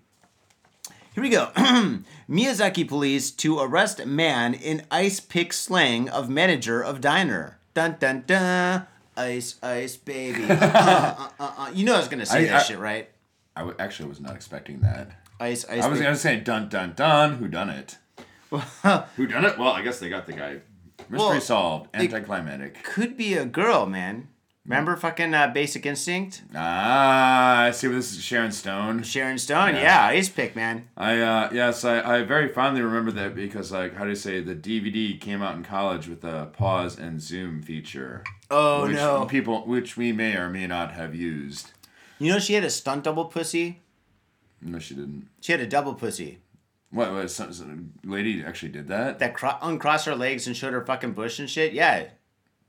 Here we go. *clears throat* Miyazaki police to arrest man in ice pick slang of manager of diner. Dun dun dun. Ice, ice, baby. *laughs* Uh, uh, uh, uh. You know I was gonna say I- that I- shit, right? I w- actually was not expecting that. Ice, ice. I was baby. gonna say dun dun dun. Who done it? *laughs* Who done it? Well, I guess they got the guy. Mystery Well, solved. Anticlimactic. Could be a girl, man. Remember fucking uh, Basic Instinct? Ah, I see. What this is Sharon Stone. Sharon Stone, yeah, Yeah. ice pick, man. I uh, yes, I, I very fondly remember that because like how do you say the DVD came out in college with a pause and zoom feature. Oh which no! People, which we may or may not have used. You know she had a stunt double pussy. No, she didn't. She had a double pussy What? what some, some lady actually did that? that cro- uncrossed her legs and showed her fucking bush and shit. Yeah,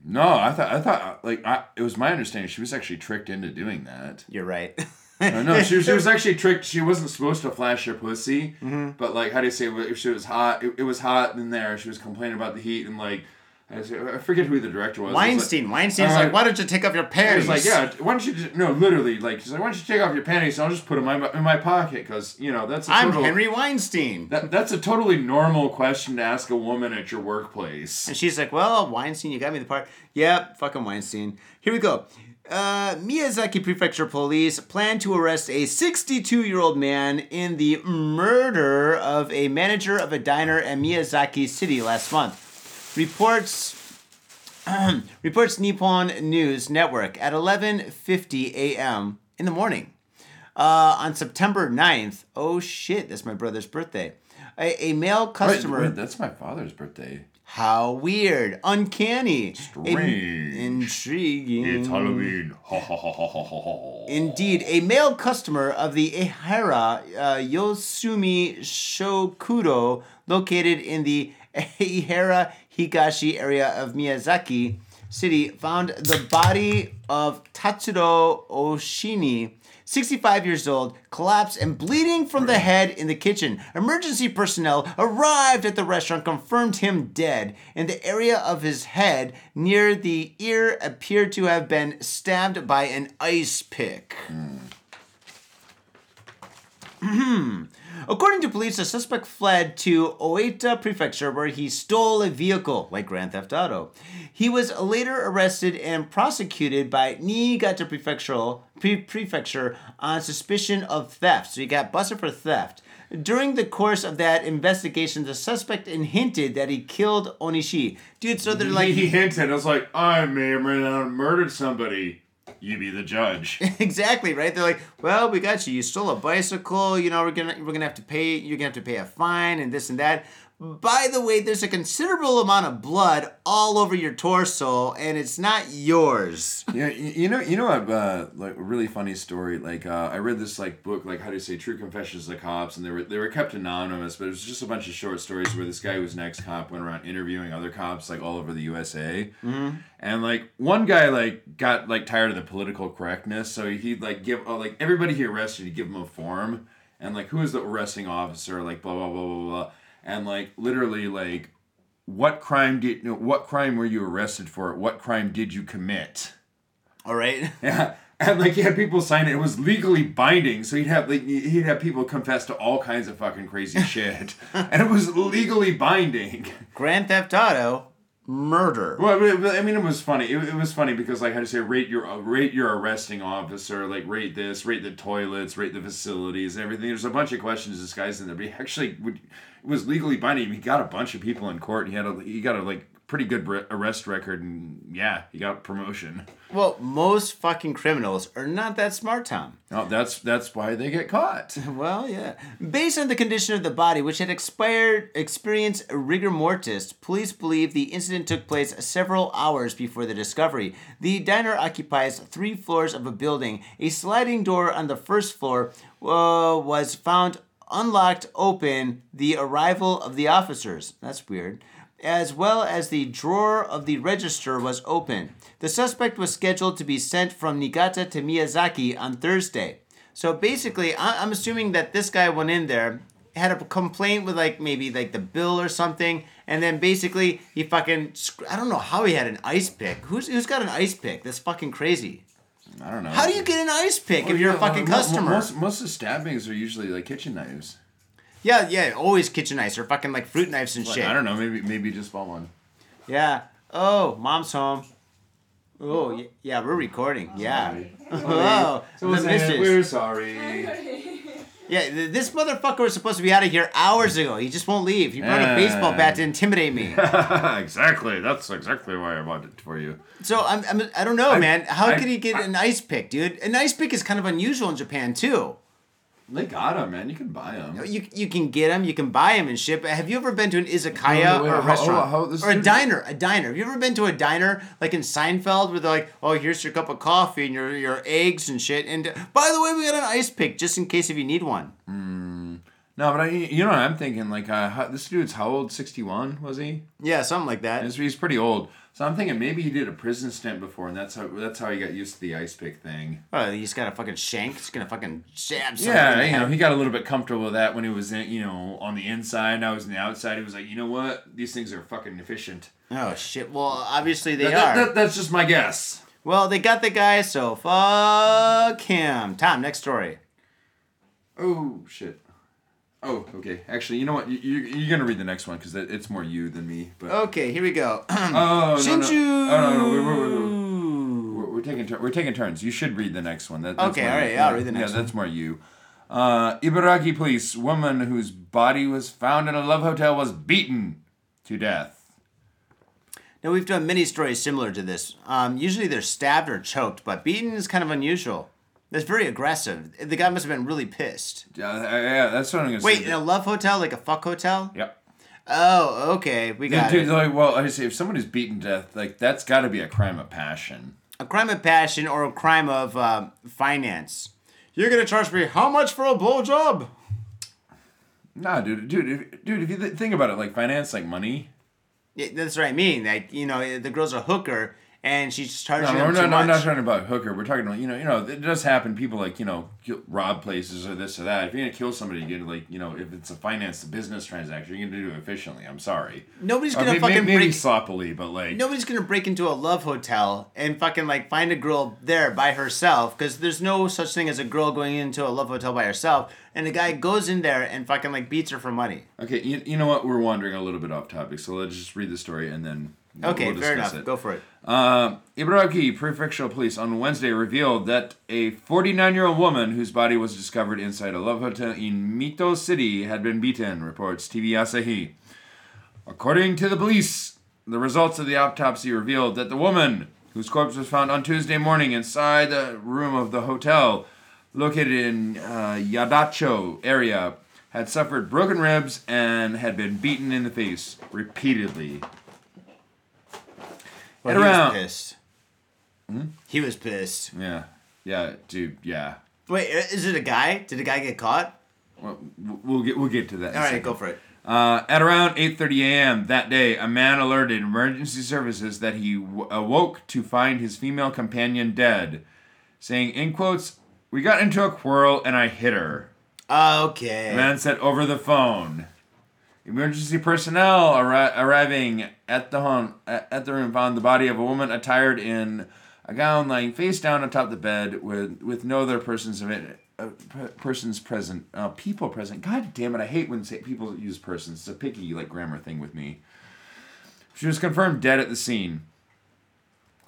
No, I thought I thought like I, it was my understanding she was actually tricked into doing that. you're right. *laughs* No, no, she, was- she was actually tricked. She wasn't supposed to flash her pussy, Mm-hmm. but like, how do you say? If she was hot, it, it was hot in there. She was complaining about the heat and like, I, I forget who the director was. It was like- Weinstein. Weinstein's Uh, like, why don't you take off your panties? was like, yeah, why don't you just, no, literally, like, she's like, why don't you take off your panties and I'll just put them in my, in my pocket, because, you know, that's a I'm total, Henry Weinstein. That, that's a totally normal question to ask a woman at your workplace. And she's like, well, Weinstein, you got me the part. Yep, fucking Weinstein. Here we go. Uh, Miyazaki Prefecture Police plan to arrest a 62 year old man in the murder of a manager of a diner in Miyazaki City last month. Reports. *clears throat* reports Nippon News Network at 11:50 a.m. in the morning uh, on September 9th. Oh shit, that's my brother's birthday. A, a male customer. wait, that's my father's birthday. How weird, uncanny, Strange. in- intriguing. It's Halloween. *laughs* Ha ha ha ha ha ha ha. Indeed, a male customer of the Ehara uh, Yosumi Shokudo, located in the *laughs* Ehara Higashi area of Miyazaki City, found the body of Tatsuro Oshini, 65 years old, collapsed and bleeding from the head in the kitchen. Emergency personnel arrived at the restaurant, confirmed him dead, and the area of his head near the ear appeared to have been stabbed by an ice pick. Hmm. *clears throat* According to police, the suspect fled to Oita Prefecture where he stole a vehicle, like Grand Theft Auto. He was later arrested and prosecuted by Niigata Prefecture, pre- Prefecture on suspicion of theft. So he got busted for theft. During the course of that investigation, the suspect hinted that he killed Onishi. Dude, so they're like, he hinted. I was like, I may have murdered somebody. You be the judge. *laughs* exactly right? They're like well we got you. You stole a bicycle. You know we're gonna we're gonna have to pay you're gonna have to pay a fine and this and that by the way there's a considerable amount of blood all over your torso and it's not yours Yeah, you, you know, you know, a uh, like a really funny story. Like, uh, I read this like book, like how do you say, True Confessions of the Cops, and they were they were kept anonymous, but it was just a bunch of short stories where this guy who was an ex cop went around interviewing other cops like all over the USA, mm-hmm. and like one guy like got like tired of the political correctness, so he'd like give oh, like everybody he arrested, he'd give him a form, and like who is the arresting officer, like blah blah blah blah blah, and like literally like. What crime did? What crime were you arrested for? What crime did you commit? all right *laughs* Yeah, and like he had people sign it. It was legally binding, so he'd have like he'd have people confess to all kinds of fucking crazy *laughs* shit, and it was legally binding. grand theft auto murder. Well, I mean, it was funny. It, it was funny because, like, how to say, rate your uh, rate your arresting officer, like, rate this, rate the toilets, rate the facilities, everything. There's a bunch of questions this guy's in there, but he actually would, it was legally binding. He got a bunch of people in court. And He had a he got a like pretty good re- arrest record, and yeah, he got promotion. Well, most fucking criminals are not that smart, Tom. Oh, that's that's why they get caught. *laughs* Well, yeah. Based on the condition of the body, which had expired, experienced rigor mortis, police believe the incident took place several hours before the discovery. The diner occupies three floors of a building. A sliding door on the first floor uh, was found unlocked open the arrival of the officers. That's weird. As well as the drawer of the register was open. The suspect was scheduled to be sent from Niigata to Miyazaki on Thursday. So basically, I'm assuming that this guy went in there, had a complaint with like maybe like the bill or something, and then basically he fucking I don't know how he had an ice pick. Who's who's got an ice pick? That's fucking crazy. I don't know. How do you get an ice pick Well, if you're yeah, a fucking well, customer? Most most of stabbings are usually like kitchen knives. Yeah, yeah, always kitchen knives or fucking like fruit knives and Like, shit. I don't know. Maybe maybe just bought one. Yeah. Oh, mom's home. Oh, y- yeah, we're recording. Yeah. *laughs* Oh, the missus. we're sorry. *laughs* Yeah, th- this motherfucker was supposed to be out of here hours ago. He just won't leave. He brought a baseball bat to intimidate me. *laughs* exactly. That's exactly why I bought it for you. So I'm, I'm I don't know, I- man. How I- could he get an ice pick, dude? An ice pick is kind of unusual in Japan too. They got them, man. You can buy them. You you can get them, you can buy them and ship. Have you ever been to an izakaya No, no, wait, or a how- oh, restaurant how- this or a diner? A diner. Have you ever been to a diner like in Seinfeld where they're like, "Oh, here's your cup of coffee and your your eggs and shit." And by the way, we got an ice pick just in case if you need one. Hmm. No, but I, you know what I'm thinking? Like, uh, how, this dude's how old? 61 was he? Yeah, something like that. He's, he's pretty old. So I'm thinking maybe he did a prison stint before, and that's how that's how he got used to the ice pick thing. Oh, he's got a fucking shank. He's gonna fucking in Yeah, you know, he got a little bit comfortable with that when he was in, you know, on the inside. Now he's on the outside. He was like, you know what? These things are fucking efficient. Oh shit. Well, obviously they That- that- are. that- that's just my guess. Well, they got the guy, so fuck him. Tom, next story. Oh shit. Oh, okay. Actually, you know what? You, you, you're gonna read the next one because it's more you than me. But Okay, here we go. *clears throat* oh no, no. Shinju. Oh no, no, we're, we're, we're, we're, taking tur- we're taking turns. You should read the next one. That, that's Okay, all right, yeah, I'll read the next one. Yeah, that's more you. Uh, Ibaraki police woman whose body was found in a love hotel was beaten to death. Now we've done many stories similar to this. Um, usually they're stabbed or choked, but beaten is kind of unusual. That's very aggressive. The guy must have been really pissed. Yeah, uh, yeah, that's what I'm gonna Wait, say. in a love hotel, like a fuck hotel? Yep. Oh, okay, we got Dude, it. like, well, I say if someone is beaten to death, like that's got to be a crime of passion. A crime of passion or a crime of um, finance. You're gonna charge me how much for a blowjob? Nah, dude, dude, if, dude, if you th- think about it, like finance, like money. Yeah, that's what I mean. Like you know, the girl's a hooker and she's charging No, him we're too not, no, I'm much. not talking about hooker. We're talking about you know, you know, it does happen. People like you know, rob places or this or that. If you're gonna kill somebody, you get like you know, if it's a finance business transaction, you're gonna do it efficiently. I'm sorry. Nobody's gonna fucking maybe break. sloppily, but like Nobody's gonna break into a love hotel and fucking like find a girl there by herself because there's no such thing as a girl going into a love hotel by herself. And the guy goes in there and fucking like beats her for money. Okay, you, you know what? We're wandering a little bit off topic, so let's just read the story and then we'll, Okay, we'll fair enough. it. Go for it. Uh, Ibaraki Prefectural Police on Wednesday revealed that a 49 year old woman whose body was discovered inside a love hotel in Mito City had been beaten, reports TV Asahi. According to the police, the results of the autopsy revealed that the woman, whose corpse was found on Tuesday morning inside the room of the hotel located in uh, Yadacho area, had suffered broken ribs and had been beaten in the face repeatedly. Head he around. was pissed. He was pissed. Yeah. Yeah, dude, yeah. Wait, is it a guy? Did a guy get caught? Well, get we'll get to that. All right, second. go for it. Uh, at around 8:30 a.m. that day, a man alerted emergency services that he w- awoke to find his female companion dead, saying, "In quotes, we got into a quarrel and I hit her." Okay. The man said over the phone. Emergency personnel arri- arriving at the home at the room found the body of a woman attired in a gown lying face down atop the bed with with no other persons of it. Uh, p- persons present, uh, people present. God damn it! I hate when say, people use persons. It's a picky like grammar thing with me. She was confirmed dead at the scene.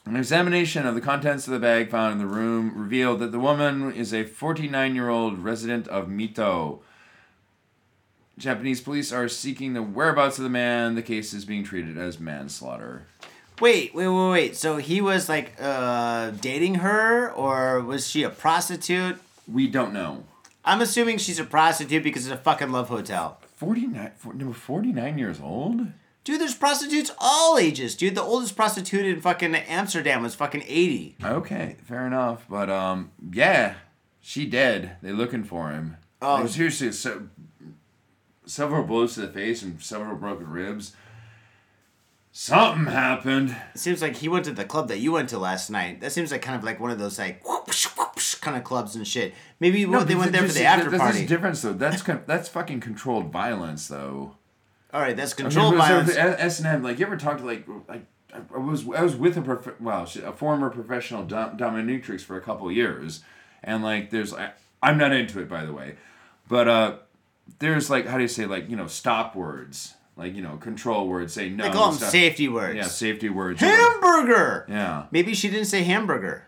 An examination of the contents of the bag found in the room revealed that the woman is a 49 year old resident of Mito. Japanese police are seeking the whereabouts of the man. The case is being treated as manslaughter. Wait, wait, wait, wait. So he was like uh, dating her, or was she a prostitute? We don't know. I'm assuming she's a prostitute because it's a fucking love hotel. 49, for- no, 49 years old? Dude, there's prostitutes all ages, dude. The oldest prostitute in fucking Amsterdam was fucking 80. Okay, fair enough. But um, yeah, she dead. They looking for him. Oh. Like, seriously, so, several blows to the face and several broken ribs. Something happened. It seems like he went to the club that you went to last night. That seems like kind of like one of those like whoosh, whoosh kind of clubs and shit. Maybe No, they went there for the after this party. is difference though. That's con- that's fucking controlled violence though. All right, that's I mean, controlled violence. S and M. Like you ever talked to like like I was I was with a prof- well a former professional dom- dominatrix for a couple years, and like there's I, I'm not into it by the way, but uh there's like how do you say like you know stop words like you know control words say no. They call them stuff. safety words. Yeah, safety words. Hamburger. Yeah. Maybe she didn't say hamburger.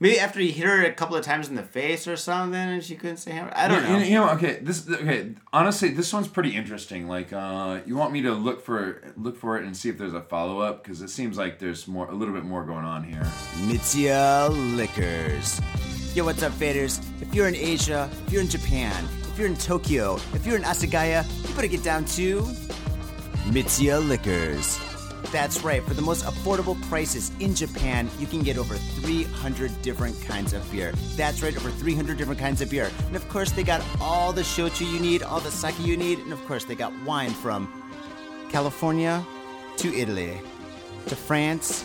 Maybe after he hit her a couple of times in the face or something, and she couldn't say hamburger. I don't Yeah, know. You, you know, okay. This okay. Honestly, this one's pretty interesting. Like, uh, you want me to look for look for it and see if there's a follow up because it seems like there's more, a little bit more going on here. Mitsuya Liquors. Yo, what's up, faders? If you're in Asia, if you're in Japan, if you're in Tokyo, if you're in Asagaya, you better get down to Mitsuya Liquors. That's right, for the most affordable prices in Japan, you can get over 300 different kinds of beer. That's right, over 300 different kinds of beer. And of course, they got all the shochu you need, all the sake you need, and of course, they got wine from California to Italy to France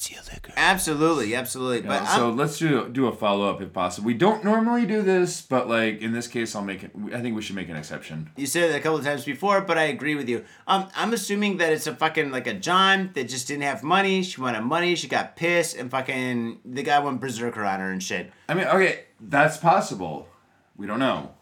Mitsuya Liquors. Absolutely, absolutely. But Uh, I'm, so let's do do a follow up if possible. We don't normally do this, but like in this case, I'll make it. I think we should make an exception. You said it a couple of times before, but I agree with you. Um, I'm assuming that it's a fucking like a John that just didn't have money. She wanted money. She got pissed, and fucking the guy went berserker on her and shit. I mean, okay, that's possible. We don't know.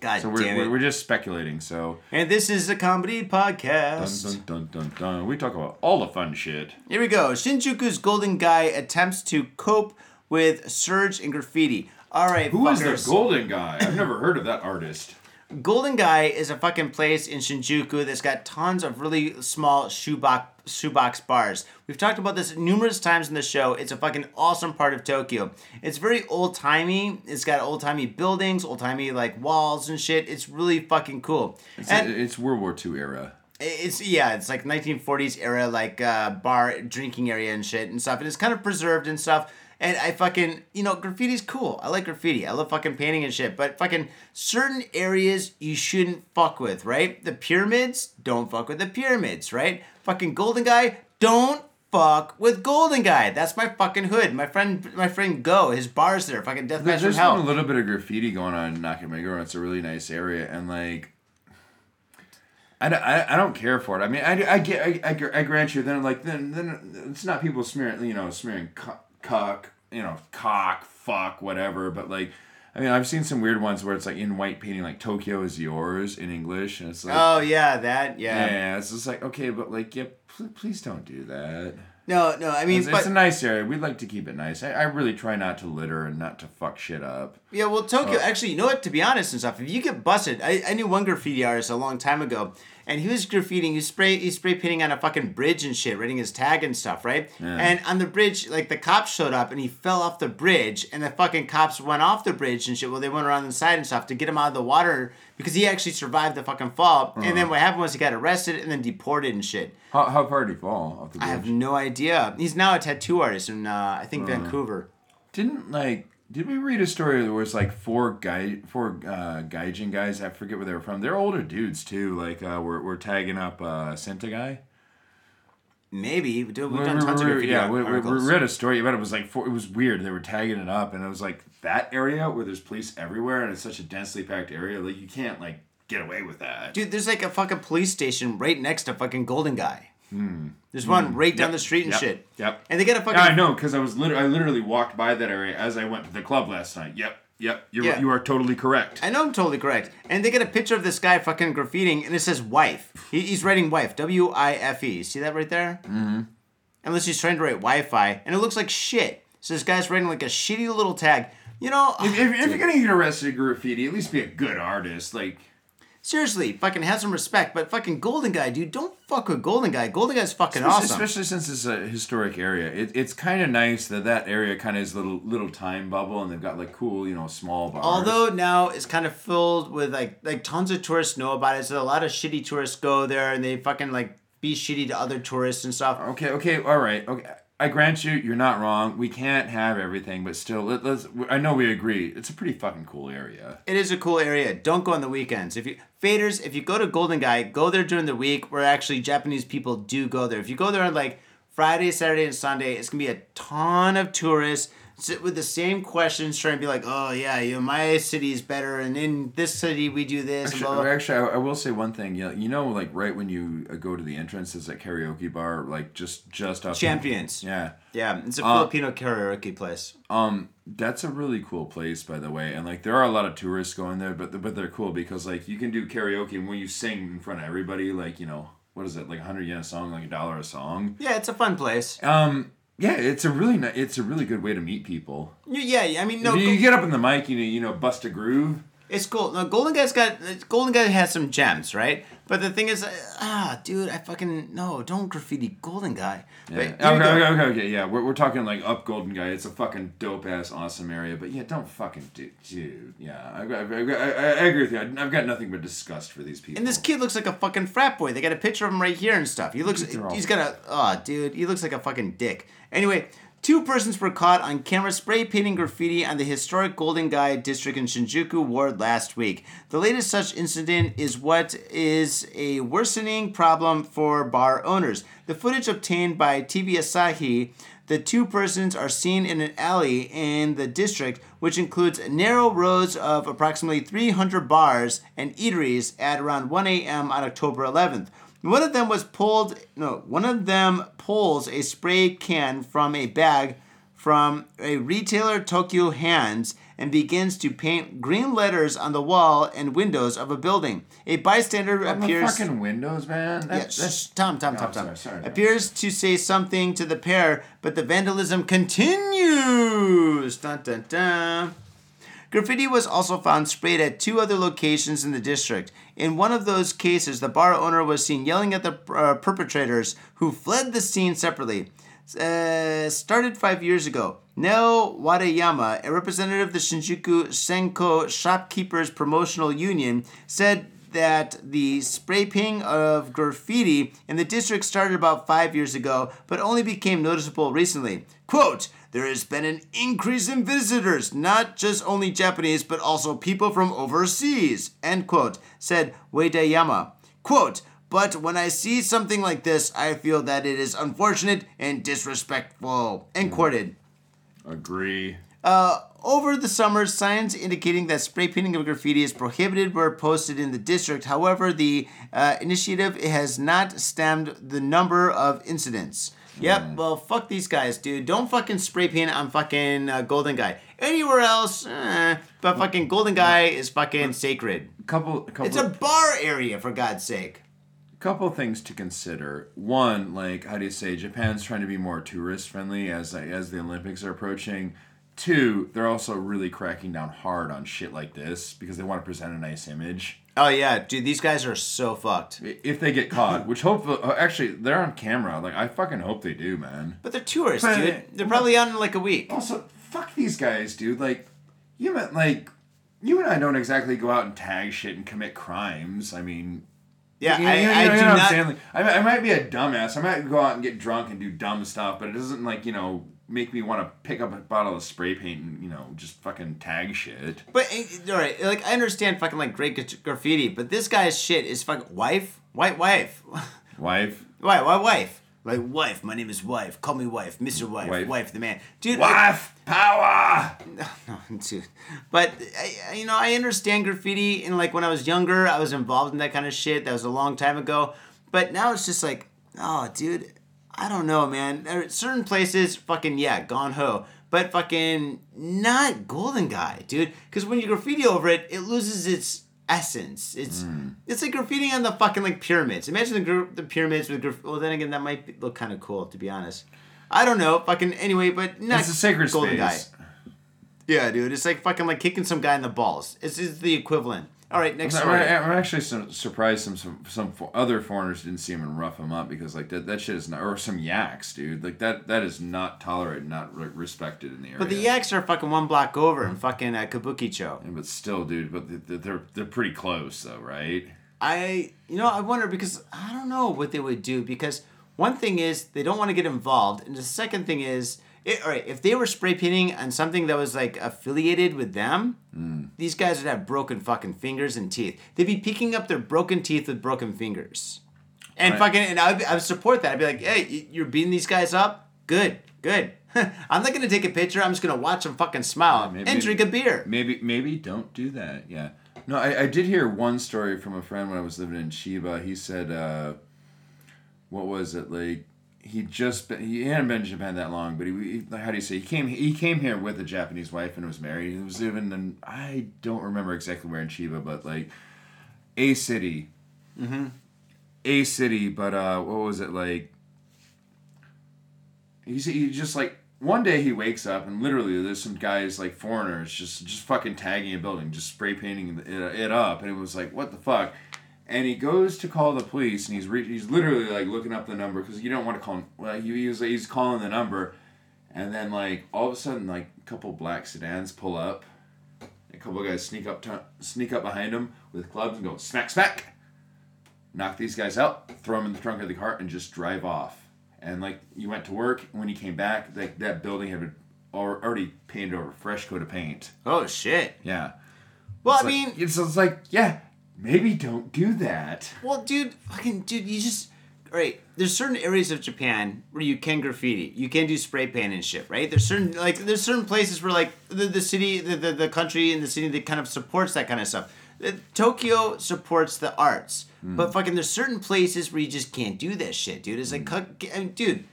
God So we're, damn we're, it! we're just speculating. So and this is a comedy podcast. dun, dun, dun, dun. we talk about all the fun shit. Here we go. Shinjuku's Golden Gai attempts to cope with surge and graffiti. All right, Who is fuckers. the golden guy? I've never heard of that artist. Golden Gai is a fucking place in Shinjuku that's got tons of really small shoebox shoebox bars. We've talked about this numerous times in the show. It's a fucking awesome part of Tokyo. It's very old timey. It's got old timey buildings, old timey like walls and shit. It's really fucking cool. It's, And- it's World War II era. it's yeah, it's like 1940s era, like uh, bar drinking area and shit and stuff, and it's kind of preserved and stuff. And I fucking you know graffiti's cool. I like graffiti. I love fucking painting and shit. But fucking certain areas you shouldn't fuck with, right? The pyramids, don't fuck with the pyramids, right? Fucking Golden Gai, don't fuck with Golden Gai. That's my fucking hood. My friend, my friend Go, his bars there, fucking death match There's hell. been a little bit of graffiti going on in Nakameguro. It's a really nice area, and like, I, don't- I, I don't care for it. I mean, I, I get I, I, I grant you. Then like then then it's not people smearing you know smearing cuck you know cock fuck whatever. But like, I mean, I've seen some weird ones where it's like in white painting like Tokyo is yours in English, and it's like. Oh yeah, that yeah. yeah, it's just like okay, but like, yeah, pl- please don't do that. No, no. I mean, It's, but it's a nice area. We'd like to keep it nice. I, I really try not to litter and not to fuck shit up. Yeah, well, Tokyo. Oh. Actually, you know what? To be honest and stuff, if you get busted, I, I knew one graffiti artist a long time ago, and he was graffitiing. He spray he spray painting on a fucking bridge and shit, writing his tag and stuff, right? Yeah. And on the bridge, like the cops showed up, and he fell off the bridge, and the fucking cops went off the bridge and shit. Well, they went around the side and stuff to get him out of the water because he actually survived the fucking fall. And Uh-huh. then what happened was he got arrested and then deported and shit. How, how far did he fall off the I have no idea. He's now a tattoo artist in uh, I think Vancouver. Didn't like Did we read a story where there was like four guy, four uh, Gaijin guys? I forget where they were from. They're older dudes too. Like uh, we're, we're tagging up uh, Senta guy. Maybe. We've done tons of graffiti yeah, we, we, we read a story about it. It was like four, it was weird. They were tagging it up, and it was like that area where there's police everywhere, and it's such a densely packed area. Like you can't like get away with that. Dude, there's like a fucking police station right next to fucking Golden Gai. There's one right down. Yep, the street and yep, shit. yep. And they got a fucking. I know because I was literally I literally walked by that area as I went to the club last night. Yep, yep. You're, Yeah. You are totally correct. I know I'm totally correct. And they get a picture of this guy fucking graffitiing, and it says wife. He, he's writing wife. W I F E. See that right there? Mm-hmm. Unless he's trying to write Wi Fi, and it looks like shit. So this guy's writing like a shitty little tag. You know, If, if, if *sighs* you're gonna get arrested at graffiti, at least be a good artist. Like seriously, fucking have some respect. But fucking Golden Gai, dude, don't fuck with Golden Gai. Golden Gai's fucking especially, awesome. especially since it's a historic area. It, it's kind of nice that that area kind of is a little little time bubble, and they've got like cool, you know, small bars. Although now it's kind of filled with like like tons of tourists know about it, so a lot of shitty tourists go there and they fucking like be shitty to other tourists and stuff. Okay, okay, all right, okay. I grant you, you're not wrong. We can't have everything, but still, let, let's. I know we agree. It's a pretty fucking cool area. It is a cool area. Don't go on the weekends. If you faders, if you go to Golden Gai, go there during the week where actually Japanese people do go there. If you go there on like Friday, Saturday, and Sunday, it's gonna be a ton of tourists sit with the same questions, trying to be like, oh yeah, you know, my city is better, and in this city we do this. and blah, Actually, blah. actually I, I will say one thing. You know, you know, like right when you uh, go to the entrance, is that karaoke bar, like just just up. Champions. Yeah. Yeah, it's a Uh, Filipino karaoke place. Um, that's a really cool place, by the way. And like, there are a lot of tourists going there, but but they're cool because like you can do karaoke, and when you sing in front of everybody, like you know, what is it, like a hundred yen a song, like a dollar a song. Yeah, it's a fun place. Um, yeah, it's a really ni- it's a really good way to meet people. Yeah, I mean, no, if you, Go- you get up in the mic, you know, you know, bust a groove. It's cool. No, Golden Gai's got Golden Gai has some gems, right? But the thing is, uh, ah, dude, I fucking no, don't graffiti Golden Gai. Yeah. Okay, okay, okay, okay, yeah. We're, we're talking like up Golden Gai. It's a fucking dope ass, awesome area. But yeah, don't fucking do, dude. Yeah, I, I, I, I, agree with you. I've got nothing but disgust for these people. And this kid looks like a fucking frat boy. They got a picture of him right here and stuff. He looks, all- he's got a, oh, dude, he looks like a fucking dick. Anyway, two persons were caught on camera spray painting graffiti on the historic Golden Gai district in Shinjuku Ward last week. The latest such incident is what is a worsening problem for bar owners. The footage obtained by TV Asahi. The two persons are seen in an alley in the district, which includes narrow rows of approximately 300 bars and eateries at around 1 a.m. on October 11th. One of them was pulled, no, one of them pulls a spray can from a bag from a retailer Tokyu Hands and begins to paint green letters on the wall and windows of a building. A bystander On the appears. fucking windows, man. That, Yeah, that's Tom, Tom, Tom, Oh, Tom. sorry, sorry. Appears to say something to the pair, but the vandalism continues. Dun, dun, dun. Graffiti was also found sprayed at two other locations in the district. In one of those cases, the bar owner was seen yelling at the uh, perpetrators, who fled the scene separately. Uh, started five years ago. Neo Wadayama, a representative of the Shinjuku Senko Shopkeepers Promotional Union, said that the spray painting of graffiti in the district started about five years ago, but only became noticeable recently. Quote, there has been an increase in visitors, not just only Japanese, but also people from overseas, end quote, said Wadayama. Quote, but when I see something like this, I feel that it is unfortunate and disrespectful, end quoted. agree. Over the summer, signs indicating that spray painting of graffiti is prohibited were posted in the district. However, the uh, initiative has not stemmed the number of incidents. Yep, well, fuck these guys, dude. Don't fucking spray paint on fucking uh, Golden Gai. Anywhere else, eh, but fucking Golden Gai is fucking sacred. Couple, couple. It's a bar area, for God's sake. couple things to consider. One, like how do you say, Japan's trying to be more tourist friendly as as the Olympics are approaching. Two, they're also really cracking down hard on shit like this because they want to present a nice image. Oh, yeah, dude, these guys are so fucked. If they get caught, *laughs* which hopefully, uh, actually, they're on camera. Like I fucking hope they do, man. But they're tourists, But- dude. They're probably on in like a week. Also, fuck these guys, dude. Like, you meant like, you and I don't exactly go out and tag shit and commit crimes. I mean, Yeah, You- I, you know- I you know do what I'm not. saying? Like, I, I might be a dumbass. I might go out and get drunk and do dumb stuff, but it doesn't like you know make me want to pick up a bottle of spray paint and you know just fucking tag shit. But eh, all right, like I understand fucking like great graffiti, but this guy's shit is fucking wife, white wife, *laughs* Wife, why, why wife? Like wife, my name is wife. Call me wife, Mister Wife, Wife. wife, the man, dude. like- wife, power. *laughs* no, *laughs* dude. But I- you know, I understand graffiti, and like when I was younger, I was involved in that kind of shit. That was a long time ago. But now it's just like, oh, dude, I don't know, man. Certain places, fucking yeah, gone ho. But fucking not Golden Gai, dude. Because when you graffiti over it, it loses its essence. It's hmm. it's like graffiti on the fucking like pyramids. Imagine the group the pyramids with graffiti. well, then again, that might be, look kind of cool to be honest. I don't know, fucking anyway, but not It's a sacred Golden space. Gai. Yeah, dude, it's like fucking like kicking some guy in the balls. It's, it's the equivalent. All right, next I'm, story. I'm actually some, surprised some some some other foreigners didn't see him and rough him up because like that, that shit is not or some yaks dude like that that is not tolerated not re- respected in the area. But the yaks are fucking one block over in fucking uh, Kabukicho. Yeah, but still, dude. But th- th- they're they're pretty close though, right? I, you know, I wonder because I don't know what they would do because one thing is they don't want to get involved, and the second thing is, it, all right, if they were spray painting on something that was like affiliated with them, these guys would have broken fucking fingers and teeth. They'd be picking up their broken teeth with broken fingers, and Right. fucking, and I would, I would support that. I'd be like, hey, you're beating these guys up, good, good. *laughs* I'm not gonna take a picture. I'm just gonna watch them fucking smile maybe- and drink a beer. Maybe maybe don't do that. Yeah. No, I, I did hear one story from a friend when I was living in Chiba. He said, uh, what was it like? He just been, he hadn't been in Japan that long, but he, he how do you say he came he came here with a Japanese wife and was married. He was living in I don't remember exactly where in Chiba, but like a city, mm-hmm. a city. But uh, what was it like? He's he just like one day he wakes up and literally there's some guys like foreigners just just fucking tagging a building, just spray painting it, it up, and it was like what the fuck. And he goes to call the police, and he's re- he's literally like looking up the number because you don't want to call him. Well, he, he was he's calling the number, and then like all of a sudden like a couple black sedans pull up, a couple guys sneak up to, sneak up behind him with clubs and go smack smack, knock these guys out, throw them in the trunk of the car, and just drive off. And like you went to work, and when you came back, like that building had been already painted over, fresh coat of paint. Oh shit. Yeah. Well, It's I like- mean, it's, it's like yeah, maybe don't do that. Well, dude, fucking dude, you just right. There's certain areas of Japan where you can graffiti, you can do spray paint and shit, right? There's certain like there's certain places where like the, the city, the, the the country and the city that kind of supports that kind of stuff. Uh, Tokyo supports the arts, but fucking there's certain places where you just can't do that shit, dude. It's like, I mean, dude,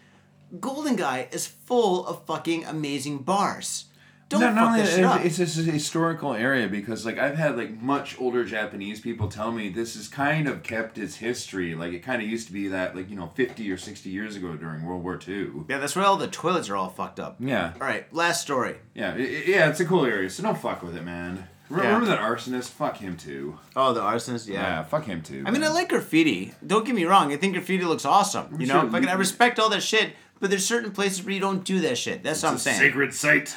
Golden Gai is full of fucking amazing bars. Don't no, fuck not only that that, shit up. it's just a historical area because like I've had like much older Japanese people tell me this has kind of kept its history. Like it kind of used to be that like you know fifty or sixty years ago during World War II. yeah, that's where all the toilets are all fucked up. Yeah, All right, last story. yeah, i- i- yeah. It's a cool area, so don't fuck with it, man. Re- Yeah. Remember that arsonist? Fuck him too. Oh, the arsonist, Yeah, fuck him too. I mean, I like graffiti. Don't get me wrong. I think graffiti looks awesome. You know, Sure. fucking, I respect all that shit. But there's certain places where you don't do that shit. That's what I'm saying. Sacred site.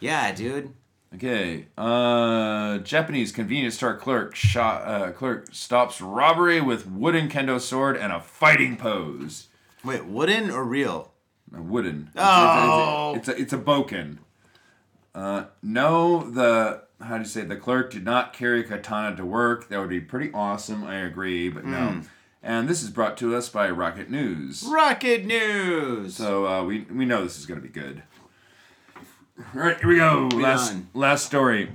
Yeah, dude. Okay. Uh, Japanese convenience store clerk shot. Uh, clerk stops robbery with wooden kendo sword and a fighting pose. Wait, wooden or real? A wooden. It's, Oh. it's, it's, a, it's a bokken. Uh, no, the how do you say the clerk did not carry katana to work. That would be pretty awesome. I agree, but Hmm. no. And this is brought to us by Rocket News. Rocket news. So uh, we we know this is gonna be good. All right, here we go. last last story.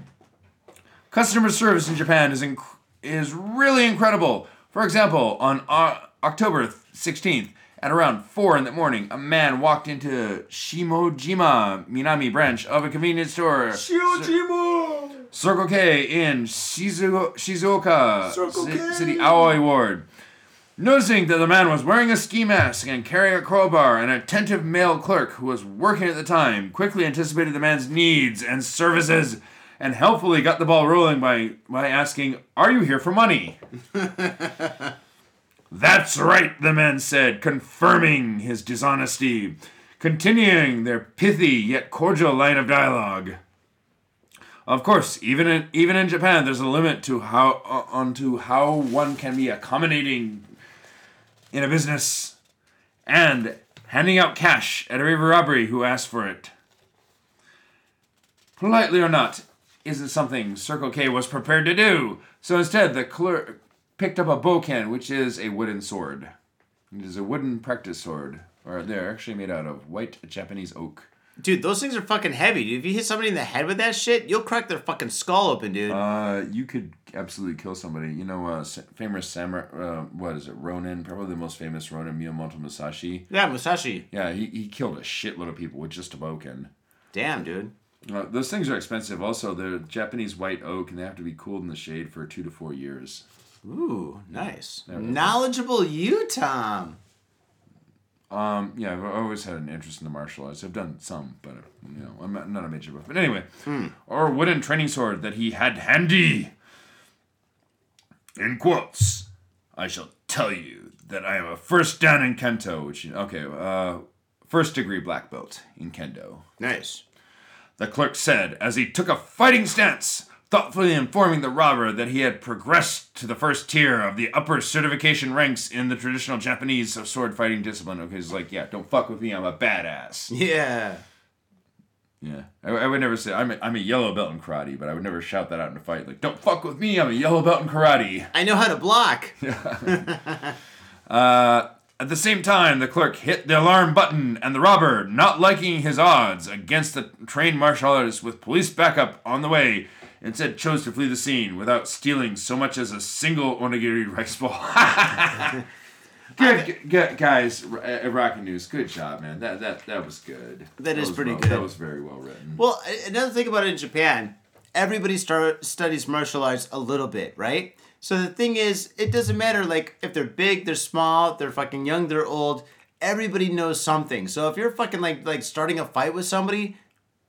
Customer service in Japan is inc- is really incredible. For example, on uh, October sixteenth at around four in the morning, a man walked into Shimojima Minami branch of a convenience store. Shimojima Circle K in Shizu- Shizuoka Circle Ci- K. City Aoi Ward. Noticing that the man was wearing a ski mask and carrying a crowbar, an attentive male clerk who was working at the time quickly anticipated the man's needs and services and helpfully got the ball rolling by, by asking, Are you here for money? *laughs* That's right, the man said, confirming his dishonesty, continuing their pithy yet cordial line of dialogue. Of course, even in even in Japan, there's a limit to how uh, onto how one can be accommodating in a business and handing out cash at every robbery who asked for it. Politely or not, isn't something Circle K was prepared to do. So instead, the clerk picked up a bokken, which is a wooden sword. It is a wooden practice sword, or they're actually made out of white Japanese oak. Dude, those things are fucking heavy, dude. If you hit somebody in the head with that shit, you'll crack their fucking skull open, dude. Uh, you could absolutely kill somebody. You know, uh, famous samurai. Uh, what is it? Ronin, probably the most famous Ronin, Miyamoto Musashi. yeah, Musashi. Yeah, he, he killed a shitload of people with just a bokken. Damn, dude. Uh, those things are expensive. Also, they're Japanese white oak, and they have to be cooled in the shade for two to four years. Ooh, nice. Knowledgeable you, Tom. Um, yeah, I've always had an interest in the martial arts. I've done some, but you know, I'm not, not a major buff. But anyway, or wooden training sword that he had handy. In quotes, I shall tell you that I am a first dan in kendo, which okay, uh, first degree black belt in kendo. Nice. The clerk said as he took a fighting stance, thoughtfully informing the robber that he had progressed to the first tier of the upper certification ranks in the traditional Japanese sword fighting discipline. Okay, he's like, yeah, don't fuck with me, I'm a badass. Yeah. Yeah, I, I would never say I'm a, I'm a yellow belt in karate, but I would never shout that out in a fight. Like, don't fuck with me, I'm a yellow belt in karate. I know how to block. *laughs* Uh, at the same time, the clerk hit the alarm button, and the robber, not liking his odds against the trained martial artist with police backup on the way, instead chose to flee the scene without stealing so much as a single onigiri rice ball. *laughs* good, good, guys, uh, Rocket News, good job, man. That that that was good. That is was pretty well- good. That was very well written. Well, a- another thing about it in Japan, everybody start studies martial arts a little bit, right? So the thing is, it doesn't matter like if they're big, they're small, they're fucking young, they're old. Everybody knows something. So if you're fucking like like starting a fight with somebody,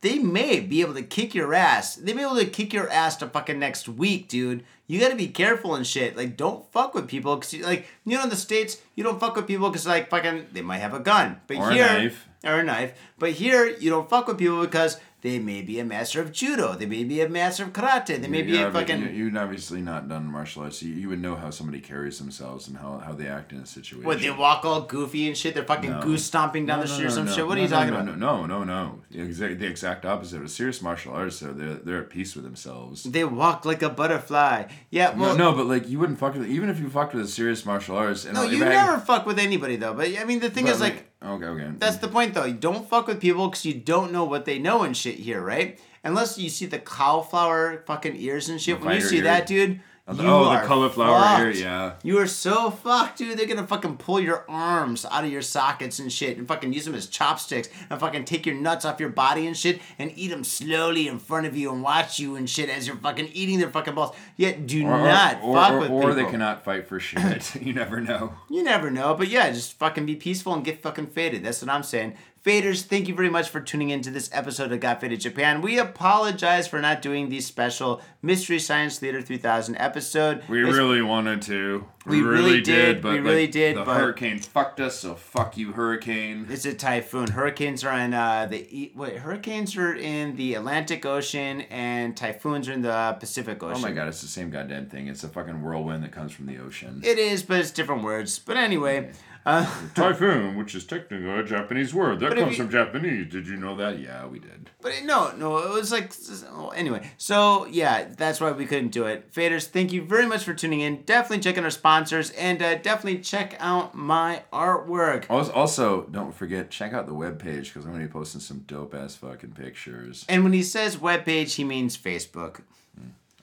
they may be able to kick your ass. They may be able to kick your ass to fucking next week, dude. You gotta be careful and shit. Like, don't fuck with people because, like, you know, in the states, you don't fuck with people because, like, fucking, they might have a gun. But Or a here, knife. or a knife. But here, you don't fuck with people because they may be a master of judo. They may be a master of karate. They may be Yeah, a fucking. You, you've obviously not done martial arts. You, you would know how somebody carries themselves and how, how they act in a situation. what they walk all goofy and shit. They're fucking No. goose stomping down No, the no, street or no, some no, shit. What are you talking about? No, no, no, no. The exact, the exact opposite. A serious martial artist, so they're they're at peace with themselves. They walk like a butterfly. Yeah, well, no, but like you wouldn't fuck with even if you fucked with a serious martial artist. And no, you I- never fuck with anybody though. But I mean, the thing is, like, okay, okay. That's the point, though. You don't fuck with people because you don't know what they know and shit here, right? Unless you see the cauliflower fucking ears and shit. The when you see ear. that, dude, Oh, you the are cauliflower ear, yeah. You are so fucked, dude. They're gonna fucking pull your arms out of your sockets and shit, and fucking use them as chopsticks, and fucking take your nuts off your body and shit, and eat them slowly in front of you and watch you and shit as you're fucking eating their fucking balls. Yet do Or, or, not or, fuck or, with or people. they cannot fight for shit. *laughs* you never know. You never know, but yeah, just fucking be peaceful and get fucking faded. That's what I'm saying. Faders, thank you very much for tuning into this episode of Got Faded Japan. We apologize for not doing the special Mystery Science Theater 3000 episode. We It's- really wanted to. We really did, but we like, really did, The but- hurricane fucked us, so fuck you, hurricane. It's a typhoon. Hurricanes are in uh, the wait. Hurricanes are in the Atlantic Ocean, and typhoons are in the Pacific Ocean. Oh my god, it's the same goddamn thing. It's a fucking whirlwind that comes from the ocean. It is, but it's different words. But anyway, uh, *laughs* Typhoon, which is technically a Japanese word. That comes you- from Japanese. Did you know that? Yeah, we did. But it- no, no, it was like well, anyway. So yeah, that's why we couldn't do it. Faders, thank you very much for tuning in. Definitely check out our sponsors and uh, definitely check out my artwork. Also, also, don't forget, check out the webpage because I'm going to be posting some dope ass fucking pictures. And when he says webpage, he means Facebook.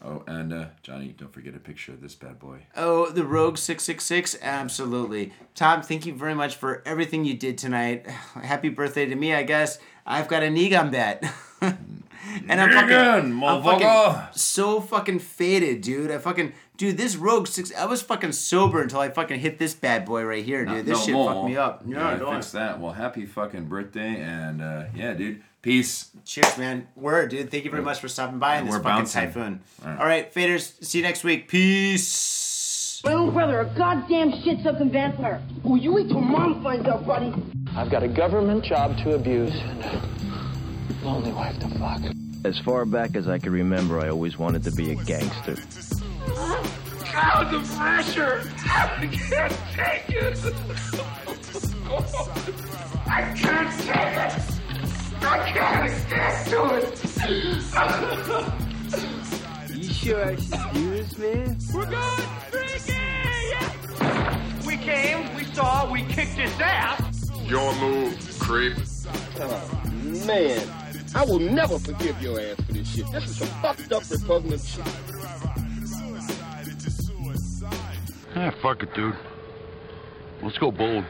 Oh, and uh, Johnny, don't forget a picture of this bad boy. Oh, the Rogue six six six, absolutely. Tom, thank you very much for everything you did tonight. *sighs* Happy birthday to me, I guess. I've got a Negan bet. *laughs* and I'm fucking, Negan, I'm fucking motherfucker. so fucking faded, dude. I fucking dude, this Rogue six. I was fucking sober until I fucking hit this bad boy right here, dude. this No shit more. fucked me up. Yeah, don't. fixed that. Well, happy fucking birthday, and uh, yeah, dude, peace. Cheers, man. Word, dude. Thank you very much for stopping by in this We're fucking bouncing. typhoon. All right. All right, faders. See you next week. Peace. My little brother, a goddamn shit-sucking vampire. Will you wait till mom finds out, buddy? I've got a government job to abuse and a lonely wife to fuck. As far back as I can remember, I always wanted to be a gangster. God, the pressure! I can't take it! *laughs* I sure I can't stand to it. you sure excuse me? We're going freaking! We came, we saw, we kicked his ass. Your move, creep. Oh, man. I will never forgive your ass for this shit. This is some fucked up repugnant shit. Ah, fuck it, dude. Let's go bold.